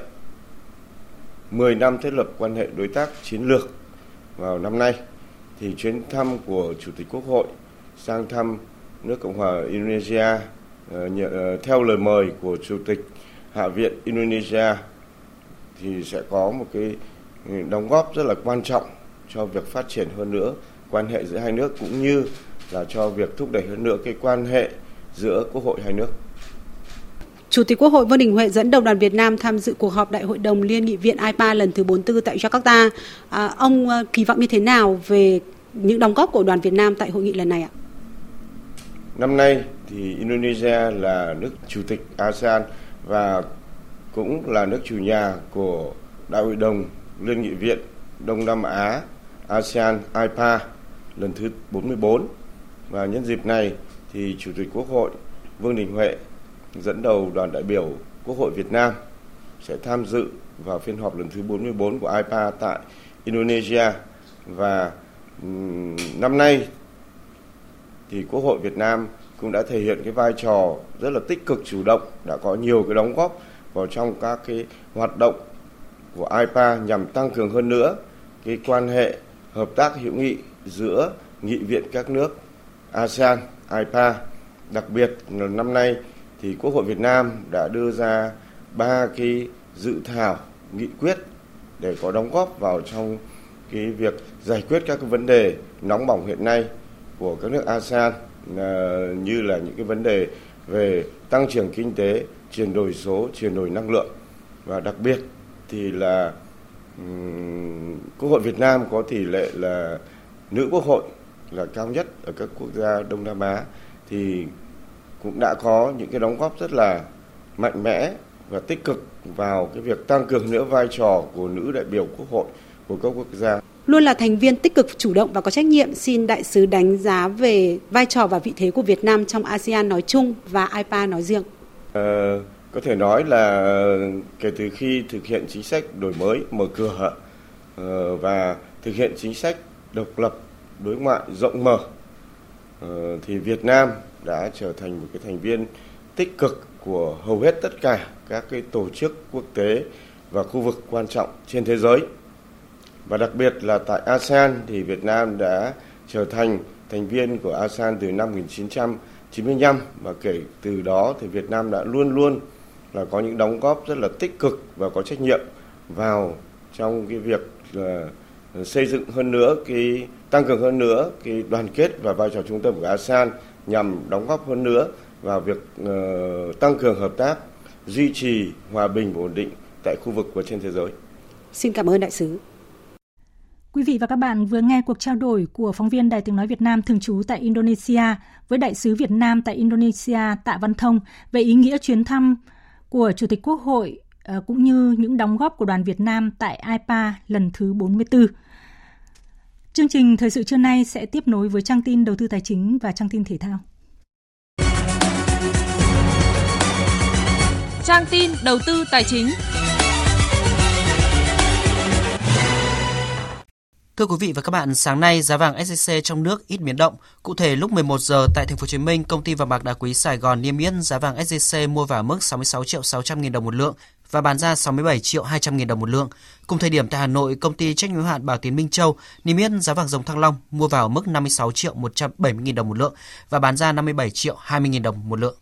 10 năm thiết lập quan hệ đối tác chiến lược vào năm nay thì chuyến thăm của Chủ tịch Quốc hội sang thăm nước Cộng hòa Indonesia Ờ, ờ, theo lời mời của Chủ tịch Hạ viện Indonesia thì sẽ có một cái ừ, đóng góp rất là quan trọng cho việc phát triển hơn nữa quan hệ giữa hai nước cũng như là cho việc thúc đẩy hơn nữa cái quan hệ giữa quốc hội hai nước. Chủ tịch Quốc hội Vương Đình Huệ dẫn đầu đoàn Việt Nam tham dự cuộc họp Đại hội đồng Liên nghị viện IPA lần thứ 44 tại Jakarta. À, ông ờ, kỳ vọng như thế nào về những đóng góp của đoàn Việt Nam tại hội nghị lần này ạ? Năm nay thì Indonesia là nước chủ tịch ASEAN và cũng là nước chủ nhà của Đại hội đồng Liên nghị viện Đông Nam Á ASEAN IPA lần thứ 44 và nhân dịp này thì Chủ tịch Quốc hội Vương Đình Huệ dẫn đầu đoàn đại biểu Quốc hội Việt Nam sẽ tham dự vào phiên họp lần thứ 44 của IPA tại Indonesia. Và năm nay thì Quốc hội Việt Nam cũng đã thể hiện cái vai trò rất là tích cực chủ động đã có nhiều cái đóng góp vào trong các cái hoạt động của IPA nhằm tăng cường hơn nữa cái quan hệ hợp tác hữu nghị giữa nghị viện các nước ASEAN, IPA. Đặc biệt là năm nay thì Quốc hội Việt Nam đã đưa ra ba cái dự thảo nghị quyết để có đóng góp vào trong cái việc giải quyết các cái vấn đề nóng bỏng hiện nay của các nước ASEAN à, như là những cái vấn đề về tăng trưởng kinh tế, chuyển đổi số, chuyển đổi năng lượng và đặc biệt thì là Quốc hội Việt Nam có tỷ lệ là nữ quốc hội là cao nhất ở các quốc gia Đông Nam Á thì cũng đã có những cái đóng góp rất là mạnh mẽ và tích cực vào cái việc tăng cường nữa vai trò của nữ đại biểu quốc hội của các quốc gia. Luôn là thành viên tích cực, chủ động và có trách nhiệm, xin đại sứ đánh giá về vai trò và vị thế của Việt Nam trong ASEAN nói chung và IPA nói riêng. Ờ, có thể nói là kể từ khi thực hiện chính sách đổi mới, mở cửa ờ, và thực hiện chính sách độc lập đối ngoại rộng mở ờ, thì Việt Nam đã trở thành một cái thành viên tích cực của hầu hết tất cả các cái tổ chức quốc tế và khu vực quan trọng trên thế giới. Và đặc biệt là tại ASEAN thì Việt Nam đã trở thành thành viên của ASEAN từ năm 1995 và kể từ đó thì Việt Nam đã luôn luôn là có những đóng góp rất là tích cực và có trách nhiệm vào trong cái việc là xây dựng hơn nữa cái tăng cường hơn nữa cái đoàn kết và vai trò trung tâm của ASEAN nhằm đóng góp hơn nữa vào việc uh, tăng cường hợp tác, duy trì hòa bình và ổn định tại khu vực và trên thế giới. Xin cảm ơn đại sứ. Quý vị và các bạn vừa nghe cuộc trao đổi của phóng viên Đài tiếng nói Việt Nam thường trú tại Indonesia với đại sứ Việt Nam tại Indonesia Tạ Văn Thông về ý nghĩa chuyến thăm của Chủ tịch Quốc hội ờ, cũng như những đóng góp của đoàn Việt Nam tại IPA lần thứ 44. Chương trình thời sự trưa nay sẽ tiếp nối với trang tin đầu tư tài chính và trang tin thể thao. Trang tin đầu tư tài chính. Thưa quý vị và các bạn, sáng nay giá vàng SJC trong nước ít biến động. Cụ thể lúc 11 giờ tại thành phố Hồ Chí Minh, công ty vàng bạc đá quý Sài Gòn niêm yết giá vàng SJC mua vào mức 66 triệu 600 000 đồng một lượng và bán ra 67 triệu 200 000 đồng một lượng. Cùng thời điểm tại Hà Nội, công ty trách nhiệm hữu hạn Bảo Tiến Minh Châu niêm yết giá vàng dòng Thăng Long mua vào mức 56 triệu 170 000 đồng một lượng và bán ra 57 triệu 20 000 đồng một lượng.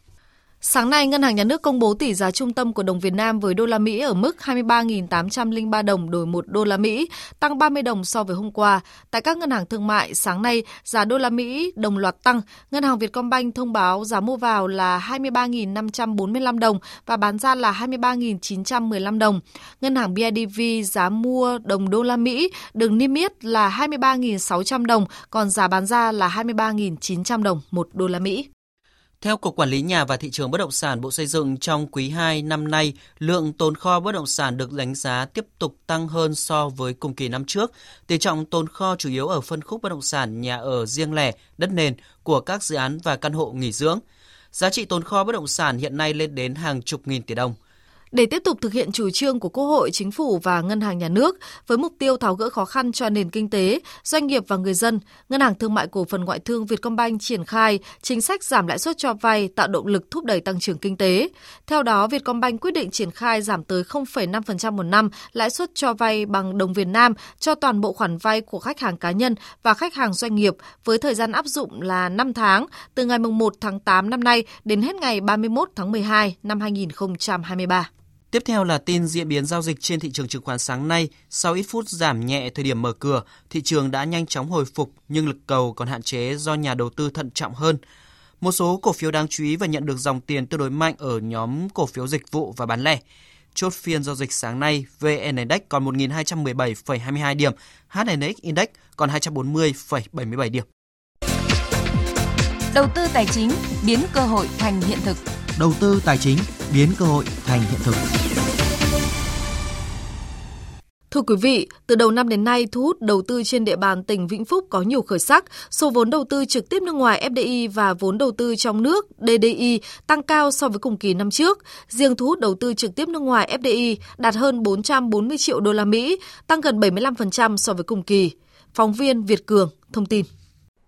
Sáng nay, Ngân hàng Nhà nước công bố tỷ giá trung tâm của đồng Việt Nam với đô la Mỹ ở mức 23.803 đồng đổi 1 đô la Mỹ, tăng 30 đồng so với hôm qua. Tại các ngân hàng thương mại, sáng nay, giá đô la Mỹ đồng loạt tăng. Ngân hàng Vietcombank thông báo giá mua vào là 23.545 đồng và bán ra là 23.915 đồng. Ngân hàng BIDV giá mua đồng đô la Mỹ được niêm yết là 23.600 đồng, còn giá bán ra là 23.900 đồng 1 đô la Mỹ. Theo Cục Quản lý Nhà và Thị trường Bất động sản Bộ Xây dựng trong quý 2 năm nay, lượng tồn kho bất động sản được đánh giá tiếp tục tăng hơn so với cùng kỳ năm trước. Tỷ trọng tồn kho chủ yếu ở phân khúc bất động sản nhà ở riêng lẻ, đất nền của các dự án và căn hộ nghỉ dưỡng. Giá trị tồn kho bất động sản hiện nay lên đến hàng chục nghìn tỷ đồng. Để tiếp tục thực hiện chủ trương của Quốc hội, Chính phủ và Ngân hàng Nhà nước với mục tiêu tháo gỡ khó khăn cho nền kinh tế, doanh nghiệp và người dân, Ngân hàng Thương mại Cổ phần Ngoại thương Vietcombank triển khai chính sách giảm lãi suất cho vay tạo động lực thúc đẩy tăng trưởng kinh tế. Theo đó, Vietcombank quyết định triển khai giảm tới 0,5% một năm lãi suất cho vay bằng đồng Việt Nam cho toàn bộ khoản vay của khách hàng cá nhân và khách hàng doanh nghiệp với thời gian áp dụng là 5 tháng từ ngày 1 tháng 8 năm nay đến hết ngày 31 tháng 12 năm 2023. Tiếp theo là tin diễn biến giao dịch trên thị trường chứng khoán sáng nay. Sau ít phút giảm nhẹ thời điểm mở cửa, thị trường đã nhanh chóng hồi phục nhưng lực cầu còn hạn chế do nhà đầu tư thận trọng hơn. Một số cổ phiếu đáng chú ý và nhận được dòng tiền tương đối mạnh ở nhóm cổ phiếu dịch vụ và bán lẻ. Chốt phiên giao dịch sáng nay, VN Index còn 1.217,22 điểm, HNX Index còn 240,77 điểm. Đầu tư tài chính biến cơ hội thành hiện thực. Đầu tư tài chính biến cơ hội thành hiện thực. Thưa quý vị, từ đầu năm đến nay, thu hút đầu tư trên địa bàn tỉnh Vĩnh Phúc có nhiều khởi sắc. Số vốn đầu tư trực tiếp nước ngoài FDI và vốn đầu tư trong nước DDI tăng cao so với cùng kỳ năm trước. Riêng thu hút đầu tư trực tiếp nước ngoài FDI đạt hơn 440 triệu đô la Mỹ, tăng gần 75% so với cùng kỳ. Phóng viên Việt Cường thông tin.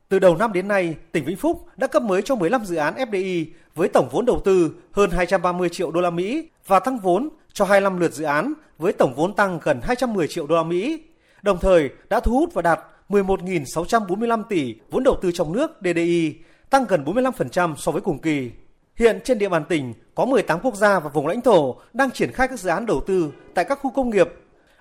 Từ đầu năm đến nay, tỉnh Vĩnh Phúc đã cấp mới cho 15 dự án FDI với tổng vốn đầu tư hơn 230 triệu đô la Mỹ và tăng vốn cho 25 lượt dự án với tổng vốn tăng gần 210 triệu đô la Mỹ. Đồng thời đã thu hút và đạt 11.645 tỷ vốn đầu tư trong nước DDI, tăng gần 45% so với cùng kỳ. Hiện trên địa bàn tỉnh có 18 quốc gia và vùng lãnh thổ đang triển khai các dự án đầu tư tại các khu công nghiệp.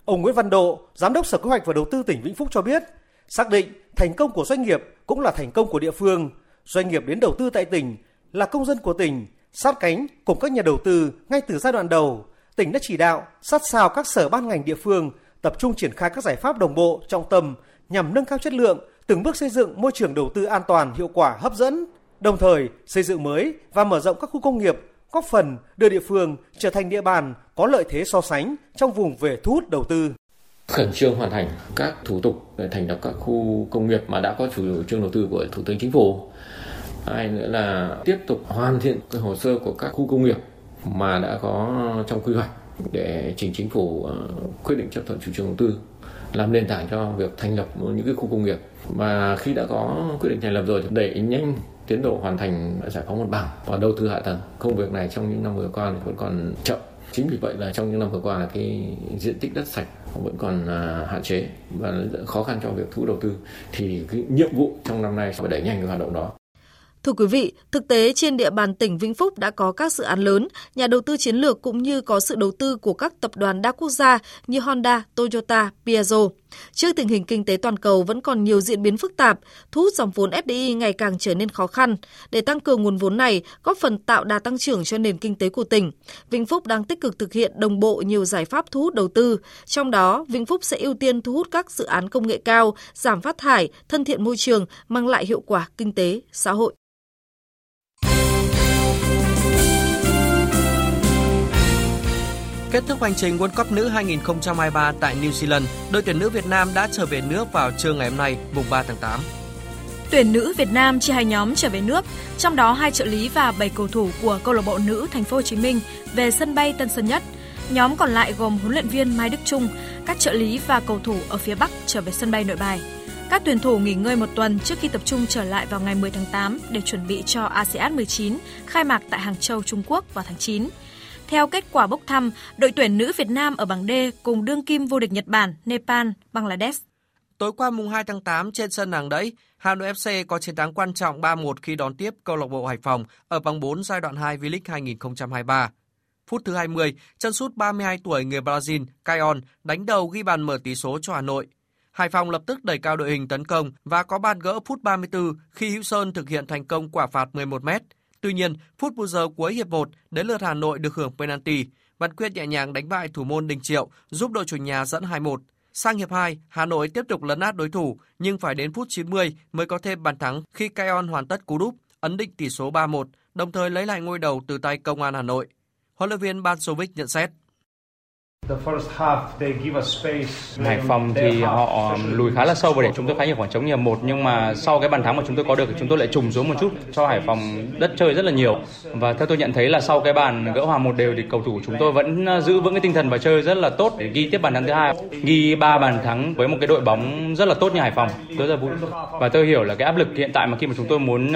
Ông Nguyễn Văn Độ, Giám đốc Sở Kế hoạch và Đầu tư tỉnh Vĩnh Phúc cho biết, xác định thành công của doanh nghiệp cũng là thành công của địa phương. Doanh nghiệp đến đầu tư tại tỉnh là công dân của tỉnh, sát cánh cùng các nhà đầu tư ngay từ giai đoạn đầu. Tỉnh đã chỉ đạo sát sao các sở ban ngành địa phương tập trung triển khai các giải pháp đồng bộ trọng tâm nhằm nâng cao chất lượng, từng bước xây dựng môi trường đầu tư an toàn, hiệu quả, hấp dẫn, đồng thời xây dựng mới và mở rộng các khu công nghiệp, góp phần đưa địa phương trở thành địa bàn có lợi thế so sánh trong vùng về thu hút đầu tư khẩn trương hoàn thành các thủ tục để thành lập các khu công nghiệp mà đã có chủ trương đầu tư của Thủ tướng Chính phủ. Hai nữa là tiếp tục hoàn thiện cái hồ sơ của các khu công nghiệp mà đã có trong quy hoạch để trình chính phủ ờ, quyết định chấp thuận chủ trương đầu tư, làm nền tảng cho việc thành lập những cái khu công nghiệp. Và khi đã có quyết định thành lập rồi thì đẩy nhanh tiến độ hoàn thành giải phóng mặt bằng và đầu tư hạ tầng. Công việc này trong những năm vừa qua vẫn còn chậm. Chính vì vậy là trong những năm vừa qua là cái diện tích đất sạch vẫn còn ờ, hạn chế và khó khăn cho việc thu đầu tư. Thì cái nhiệm vụ trong năm nay phải đẩy nhanh cái hoạt động đó. Thưa quý vị, thực tế trên địa bàn tỉnh Vĩnh Phúc đã có các dự án lớn, nhà đầu tư chiến lược cũng như có sự đầu tư của các tập đoàn đa quốc gia như Honda, Toyota, Piaggio. Trước tình hình kinh tế toàn cầu vẫn còn nhiều diễn biến phức tạp, thu hút dòng vốn FDI ngày càng trở nên khó khăn. Để tăng cường nguồn vốn này, góp phần tạo đà tăng trưởng cho nền kinh tế của tỉnh, Vĩnh Phúc đang tích cực thực hiện đồng bộ nhiều giải pháp thu hút đầu tư. Trong đó, Vĩnh Phúc sẽ ưu tiên thu hút các dự án công nghệ cao, giảm phát thải, thân thiện môi trường, mang lại hiệu quả kinh tế, xã hội. Kết thúc hành trình World Cup nữ 2023 tại New Zealand, đội tuyển nữ Việt Nam đã trở về nước vào trưa ngày hôm nay, mùng 3 tháng 8. Tuyển nữ Việt Nam chia hai nhóm trở về nước, trong đó hai trợ lý và 7 cầu thủ của câu lạc bộ nữ Thành phố Hồ Chí Minh về sân bay Tân Sơn Nhất. Nhóm còn lại gồm huấn luyện viên Mai Đức Trung, các trợ lý và cầu thủ ở phía Bắc trở về sân bay Nội Bài. Các tuyển thủ nghỉ ngơi một tuần trước khi tập trung trở lại vào ngày 10 tháng 8 để chuẩn bị cho ASEAN 19 khai mạc tại Hàng Châu, Trung Quốc vào tháng 9. Theo kết quả bốc thăm, đội tuyển nữ Việt Nam ở bảng D cùng đương kim vô địch Nhật Bản, Nepal, Bangladesh. Tối qua mùng 2 tháng 8 trên sân Hàng Đẫy, Hà Nội FC có chiến thắng quan trọng 3-1 khi đón tiếp câu lạc bộ Hải Phòng ở vòng 4 giai đoạn 2 V-League 2023. Phút thứ 20, chân sút 32 tuổi người Brazil, Cayon đánh đầu ghi bàn mở tỷ số cho Hà Nội. Hải Phòng lập tức đẩy cao đội hình tấn công và có bàn gỡ phút 34 khi Hữu Sơn thực hiện thành công quả phạt 11 mét Tuy nhiên, phút bù giờ cuối hiệp 1, đến lượt Hà Nội được hưởng penalty. Văn Quyết nhẹ nhàng đánh bại thủ môn Đình Triệu, giúp đội chủ nhà dẫn 2-1. Sang hiệp 2, Hà Nội tiếp tục lấn át đối thủ nhưng phải đến phút 90 mới có thêm bàn thắng khi Cayon hoàn tất cú đúp. ấn định tỷ số 3-1, đồng thời lấy lại ngôi đầu từ tay Công an Hà Nội. Huấn luyện viên Ban Sovic nhận xét. Hải Phòng thì họ lùi khá là sâu và để chúng tôi khá nhiều khoảng trống nhờ một nhưng mà sau cái bàn thắng mà chúng tôi có được thì chúng tôi lại trùng xuống một chút cho Hải Phòng đất chơi rất là nhiều. Và theo tôi nhận thấy là sau cái bàn gỡ hòa một đều thì cầu thủ chúng tôi vẫn giữ vững cái tinh thần và chơi rất là tốt để ghi tiếp bàn thắng thứ hai. Ghi ba bàn thắng với một cái đội bóng rất là tốt như Hải Phòng. Tôi rất là vui. Và tôi hiểu là cái áp lực hiện tại mà khi mà chúng tôi muốn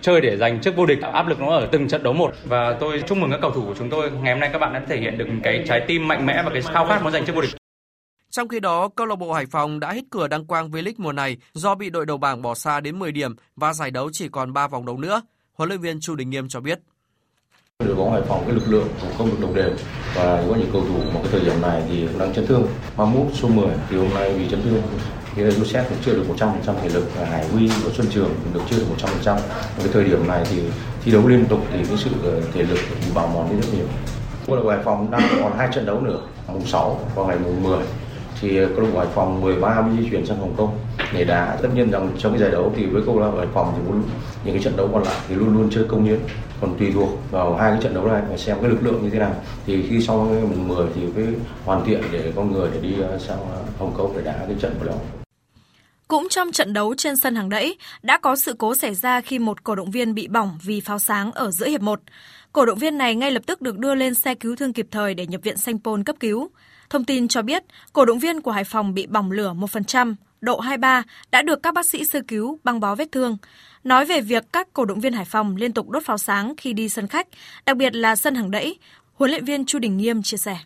chơi để giành chức vô địch áp lực nó ở từng trận đấu một. Và tôi chúc mừng các cầu thủ của chúng tôi. Ngày hôm nay các bạn đã thể hiện được cái trái tim mạnh mẽ và cái khao khát muốn giành chức vô địch. Trong khi đó, câu lạc bộ Hải Phòng đã hết cửa đăng quang V-League mùa này do bị đội đầu bảng bỏ xa đến 10 điểm và giải đấu chỉ còn 3 vòng đấu nữa. Huấn luyện viên Chu Đình Nghiêm cho biết. Đội bóng Hải Phòng cái lực lượng cũng không được đồng đều và có những cầu thủ một cái thời điểm này thì đang chấn thương. Mahmoud số 10 thì hôm nay vì chấn thương thì Lucet cũng chưa được 100% thể lực và Hải Huy và Xuân Trường cũng được chưa được 100%. Cái thời điểm này thì thi đấu liên tục thì cái sự thể lực bị bào mòn đi rất nhiều. Câu lạc bộ Hải Phòng đang còn hai trận đấu nữa, mùng 6 và ngày mùng 10 thì ờ, câu lạc bộ Hải Phòng 13 mới di chuyển sang Hồng Kông để đá. Tất nhiên rằng trong cái giải đấu thì với câu lạc bộ Hải Phòng thì những cái trận đấu còn lại thì luôn luôn chơi công hiến. Còn tùy thuộc vào hai cái trận đấu này phải xem cái lực lượng như thế nào. Thì khi sau mùng 10 thì mới hoàn thiện để con người để đi ờ, sang ờ, Hồng Kông để đá cái trận của đó. Cũng trong trận đấu trên sân hàng đẫy, đã có sự cố xảy ra khi một cổ động viên bị bỏng vì pháo sáng ở giữa hiệp 1. Cổ động viên này ngay lập tức được đưa lên xe cứu thương kịp thời để nhập viện Sanh Pôn cấp cứu. Thông tin cho biết, cổ động viên của Hải Phòng bị bỏng lửa 1%, độ 23, đã được các bác sĩ sơ cứu băng bó vết thương. Nói về việc các cổ động viên Hải Phòng liên tục đốt pháo sáng khi đi sân khách, đặc biệt là sân hàng đẫy, huấn luyện viên Chu Đình Nghiêm chia sẻ.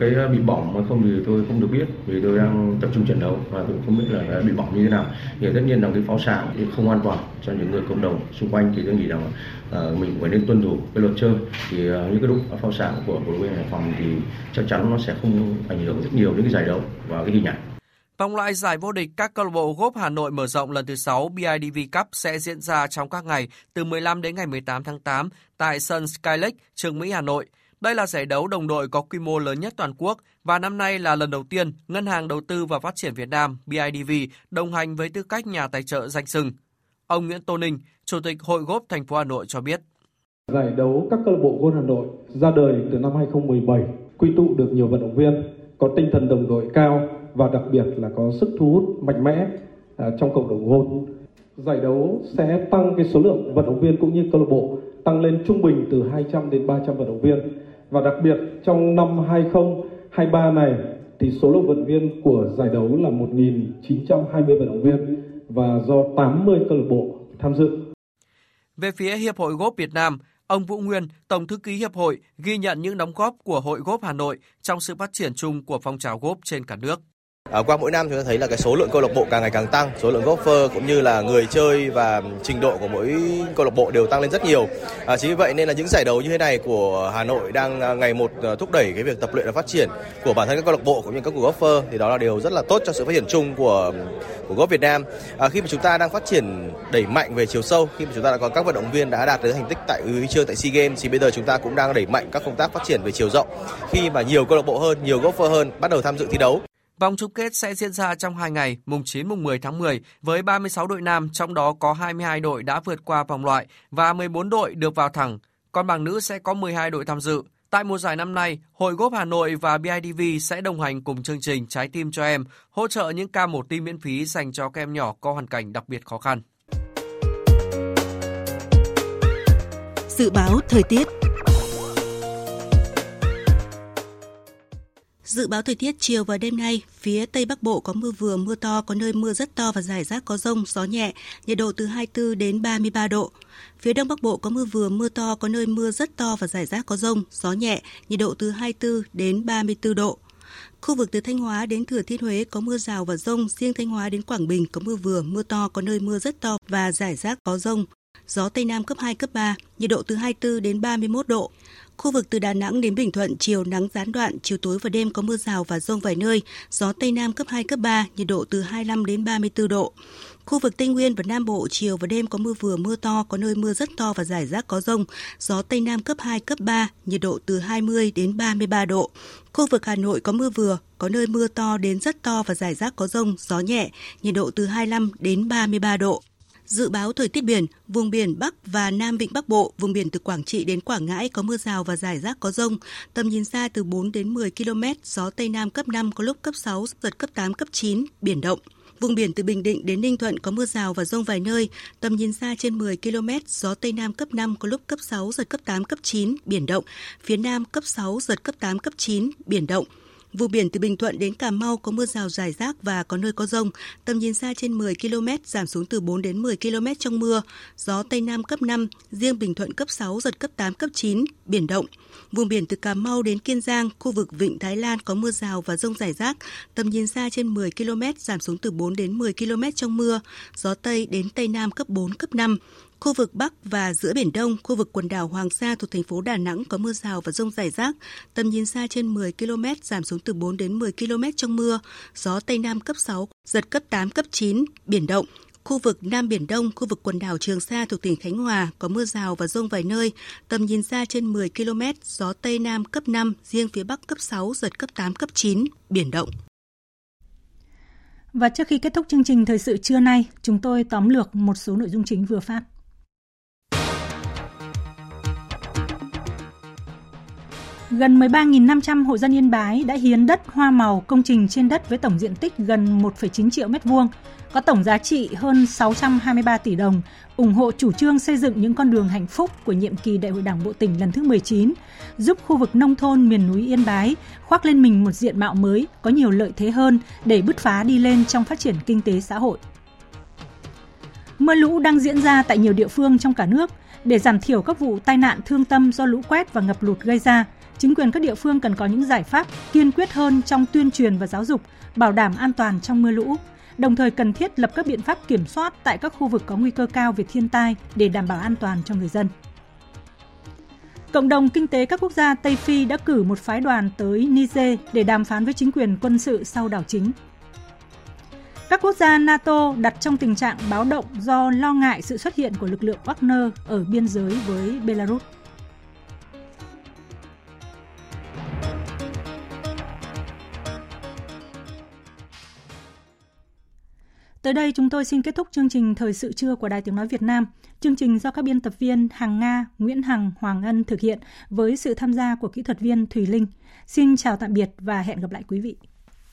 Cái ờ, bị bỏng mà không thì tôi không được biết vì tôi đang tập trung trận đấu và tôi không biết là bị bỏng như thế nào. Thì tất nhiên là cái pháo sáng thì không an toàn cho những người cộng đồng xung quanh thì tôi nghĩ rằng uh, mình phải nên tuân thủ cái luật chơi. Thì uh, những cái lúc phao sáng của cổ động viên Hải Phòng thì chắc chắn nó sẽ không ảnh hưởng rất nhiều đến cái giải đấu và cái hình ảnh. Vòng loại giải vô địch các câu lạc bộ góp Hà Nội mở rộng lần thứ 6 BIDV Cup sẽ diễn ra trong các ngày từ 15 đến ngày 18 tháng 8 tại sân Skylake, Trường Mỹ, Hà Nội. Đây là giải đấu đồng đội có quy mô lớn nhất toàn quốc và năm nay là lần đầu tiên Ngân hàng Đầu tư và Phát triển Việt Nam BIDV đồng hành với tư cách nhà tài trợ danh sừng. Ông Nguyễn Tô Ninh, Chủ tịch Hội Gốp thành phố Hà Nội cho biết. Giải đấu các câu lạc bộ gôn Hà Nội ra đời từ năm 2017, quy tụ được nhiều vận động viên có tinh thần đồng đội cao và đặc biệt là có sức thu hút mạnh mẽ à, trong cộng đồng gôn. Giải đấu sẽ tăng cái số lượng vận động viên cũng như câu lạc bộ tăng lên trung bình từ 200 đến 300 vận động viên và đặc biệt trong năm 2023 này thì số lượng vận động viên của giải đấu là 1.920 vận động viên và do 80 câu lạc bộ tham dự. Về phía Hiệp hội Gốp Việt Nam, ông Vũ Nguyên, Tổng thư ký Hiệp hội, ghi nhận những đóng góp của Hội Gốp Hà Nội trong sự phát triển chung của phong trào gốp trên cả nước. À, qua mỗi năm chúng ta thấy là cái số lượng câu lạc bộ càng ngày càng tăng, số lượng golfer cũng như là người chơi và trình độ của mỗi câu lạc bộ đều tăng lên rất nhiều. À, chính vì vậy nên là những giải đấu như thế này của Hà Nội đang à, ngày một à, thúc đẩy cái việc tập luyện và phát triển của bản thân các câu lạc bộ cũng như các của golfer thì đó là điều rất là tốt cho sự phát triển chung của của golf Việt Nam. À, khi mà chúng ta đang phát triển đẩy mạnh về chiều sâu, khi mà chúng ta đã có các vận động viên đã đạt được thành tích tại huy chương tại SEA Games thì bây giờ chúng ta cũng đang đẩy mạnh các công tác phát triển về chiều rộng. Khi mà nhiều câu lạc bộ hơn, nhiều golfer hơn bắt đầu tham dự thi đấu Vòng chung kết sẽ diễn ra trong 2 ngày, mùng 9 mùng 10 tháng 10 với 36 đội nam, trong đó có 22 đội đã vượt qua vòng loại và 14 đội được vào thẳng. Còn bảng nữ sẽ có 12 đội tham dự. Tại mùa giải năm nay, Hội Góp Hà Nội và BIDV sẽ đồng hành cùng chương trình Trái tim cho em, hỗ trợ những ca mổ tim miễn phí dành cho các em nhỏ có hoàn cảnh đặc biệt khó khăn. Dự báo thời tiết Dự báo thời tiết chiều và đêm nay, phía Tây Bắc Bộ có mưa vừa, mưa to, có nơi mưa rất to và rải rác có rông, gió nhẹ, nhiệt độ từ 24 đến 33 độ. Phía Đông Bắc Bộ có mưa vừa, mưa to, có nơi mưa rất to và rải rác có rông, gió nhẹ, nhiệt độ từ 24 đến 34 độ. Khu vực từ Thanh Hóa đến Thừa Thiên Huế có mưa rào và rông, riêng Thanh Hóa đến Quảng Bình có mưa vừa, mưa to, có nơi mưa rất to và rải rác có rông. Gió Tây Nam cấp 2, cấp 3, nhiệt độ từ 24 đến 31 độ. Khu vực từ Đà Nẵng đến Bình Thuận chiều nắng gián đoạn, chiều tối và đêm có mưa rào và rông vài nơi, gió Tây Nam cấp 2, cấp 3, nhiệt độ từ 25 đến 34 độ. Khu vực Tây Nguyên và Nam Bộ chiều và đêm có mưa vừa mưa to, có nơi mưa rất to và rải rác có rông, gió Tây Nam cấp 2, cấp 3, nhiệt độ từ 20 đến 33 độ. Khu vực Hà Nội có mưa vừa, có nơi mưa to đến rất to và rải rác có rông, gió nhẹ, nhiệt độ từ 25 đến 33 độ. Dự báo thời tiết biển, vùng biển Bắc và Nam Vịnh Bắc Bộ, vùng biển từ Quảng Trị đến Quảng Ngãi có mưa rào và rải rác có rông, tầm nhìn xa từ 4 đến 10 km, gió Tây Nam cấp 5 có lúc cấp 6, giật cấp 8, cấp 9, biển động. Vùng biển từ Bình Định đến Ninh Thuận có mưa rào và rông vài nơi, tầm nhìn xa trên 10 km, gió Tây Nam cấp 5 có lúc cấp 6, giật cấp 8, cấp 9, biển động. Phía Nam cấp 6, giật cấp 8, cấp 9, biển động. Vùng biển từ Bình Thuận đến Cà Mau có mưa rào rải rác và có nơi có rông, tầm nhìn xa trên 10 km, giảm xuống từ 4 đến 10 km trong mưa, gió Tây Nam cấp 5, riêng Bình Thuận cấp 6, giật cấp 8, cấp 9, biển động. Vùng biển từ Cà Mau đến Kiên Giang, khu vực Vịnh Thái Lan có mưa rào và rông rải rác, tầm nhìn xa trên 10 km, giảm xuống từ 4 đến 10 km trong mưa, gió Tây đến Tây Nam cấp 4, cấp 5. Khu vực Bắc và giữa Biển Đông, khu vực quần đảo Hoàng Sa thuộc thành phố Đà Nẵng có mưa rào và rông rải rác, tầm nhìn xa trên 10 km, giảm xuống từ 4 đến 10 km trong mưa, gió Tây Nam cấp 6, giật cấp 8, cấp 9, biển động. Khu vực Nam Biển Đông, khu vực quần đảo Trường Sa thuộc tỉnh Khánh Hòa có mưa rào và rông vài nơi, tầm nhìn xa trên 10 km, gió Tây Nam cấp 5, riêng phía Bắc cấp 6, giật cấp 8, cấp 9, biển động. Và trước khi kết thúc chương trình thời sự trưa nay, chúng tôi tóm lược một số nội dung chính vừa phát. Gần 13.500 hộ dân Yên Bái đã hiến đất hoa màu công trình trên đất với tổng diện tích gần 1,9 triệu mét vuông, có tổng giá trị hơn 623 tỷ đồng, ủng hộ chủ trương xây dựng những con đường hạnh phúc của nhiệm kỳ Đại hội Đảng bộ tỉnh lần thứ 19, giúp khu vực nông thôn miền núi Yên Bái khoác lên mình một diện mạo mới, có nhiều lợi thế hơn để bứt phá đi lên trong phát triển kinh tế xã hội. Mưa lũ đang diễn ra tại nhiều địa phương trong cả nước. Để giảm thiểu các vụ tai nạn thương tâm do lũ quét và ngập lụt gây ra, chính quyền các địa phương cần có những giải pháp kiên quyết hơn trong tuyên truyền và giáo dục, bảo đảm an toàn trong mưa lũ. Đồng thời cần thiết lập các biện pháp kiểm soát tại các khu vực có nguy cơ cao về thiên tai để đảm bảo an toàn cho người dân. Cộng đồng kinh tế các quốc gia Tây Phi đã cử một phái đoàn tới Niger để đàm phán với chính quyền quân sự sau đảo chính. Các quốc gia NATO đặt trong tình trạng báo động do lo ngại sự xuất hiện của lực lượng Wagner ở biên giới với Belarus. Tới đây chúng tôi xin kết thúc chương trình Thời sự trưa của Đài Tiếng Nói Việt Nam. Chương trình do các biên tập viên Hằng Nga, Nguyễn Hằng, Hoàng Ân thực hiện với sự tham gia của kỹ thuật viên Thùy Linh. Xin chào tạm biệt và hẹn gặp lại quý vị.